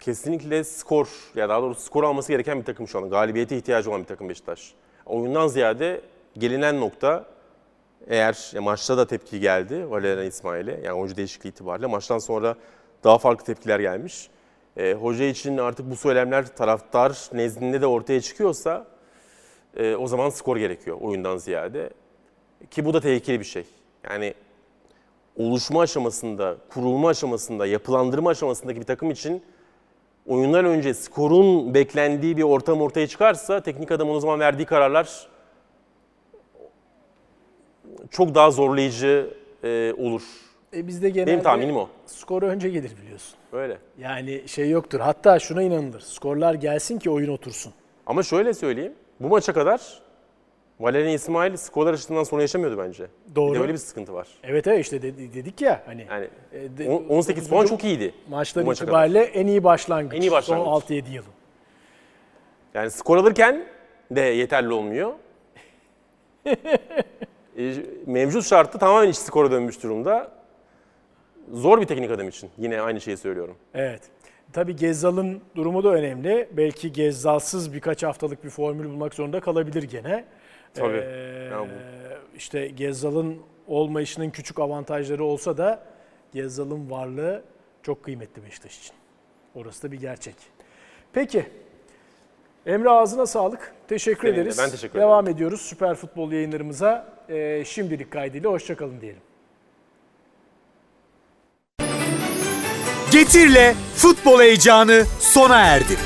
kesinlikle skor ya daha doğrusu skor alması gereken bir takım şu an. Galibiyete ihtiyacı olan bir takım Beşiktaş. Oyundan ziyade gelinen nokta eğer maçta da tepki geldi Valerian İsmail'e yani oyuncu değişikliği itibariyle maçtan sonra daha farklı tepkiler gelmiş. E, hoca için artık bu söylemler taraftar nezdinde de ortaya çıkıyorsa e, o zaman skor gerekiyor oyundan ziyade. Ki bu da tehlikeli bir şey. Yani oluşma aşamasında, kurulma aşamasında, yapılandırma aşamasındaki bir takım için oyundan önce skorun beklendiği bir ortam ortaya çıkarsa teknik adamın o zaman verdiği kararlar çok daha zorlayıcı e, olur.
E bizde genelde
Benim tahminim o.
skor önce gelir biliyorsun.
Öyle.
Yani şey yoktur. Hatta şuna inanılır. Skorlar gelsin ki oyun otursun.
Ama şöyle söyleyeyim. Bu maça kadar Valerian İsmail skorlar açısından sorun yaşamıyordu bence. Bir
Doğru.
de öyle bir sıkıntı var.
Evet evet işte dedi- dedik ya hani
Yani
e, de-
on- 18 puan çok iyiydi.
maçlar
bu maça
itibariyle en iyi başlangıç.
En iyi başlangıç.
Son 6-7 yılın.
Yani skor alırken de yeterli olmuyor. [laughs] E, Mevcut şartı tamamen iç skora dönmüş durumda. Zor bir teknik adam için. Yine aynı şeyi söylüyorum.
Evet. Tabii Gezzal'ın durumu da önemli. Belki Gezzal'sız birkaç haftalık bir formül bulmak zorunda kalabilir gene.
Tabii.
Ee,
Ya
işte Gezzal'ın olmayışının küçük avantajları olsa da Gezzal'ın varlığı çok kıymetli Beşiktaş için. Orası da bir gerçek. Peki. Emre ağzına sağlık. Teşekkür
Seninle.
ederiz.
Ben teşekkür ederim.
Devam ediyoruz süper futbol yayınlarımıza. Ee, şimdilik kaydıyla hoşçakalın diyelim.
Getir'le futbol heyecanı sona erdi.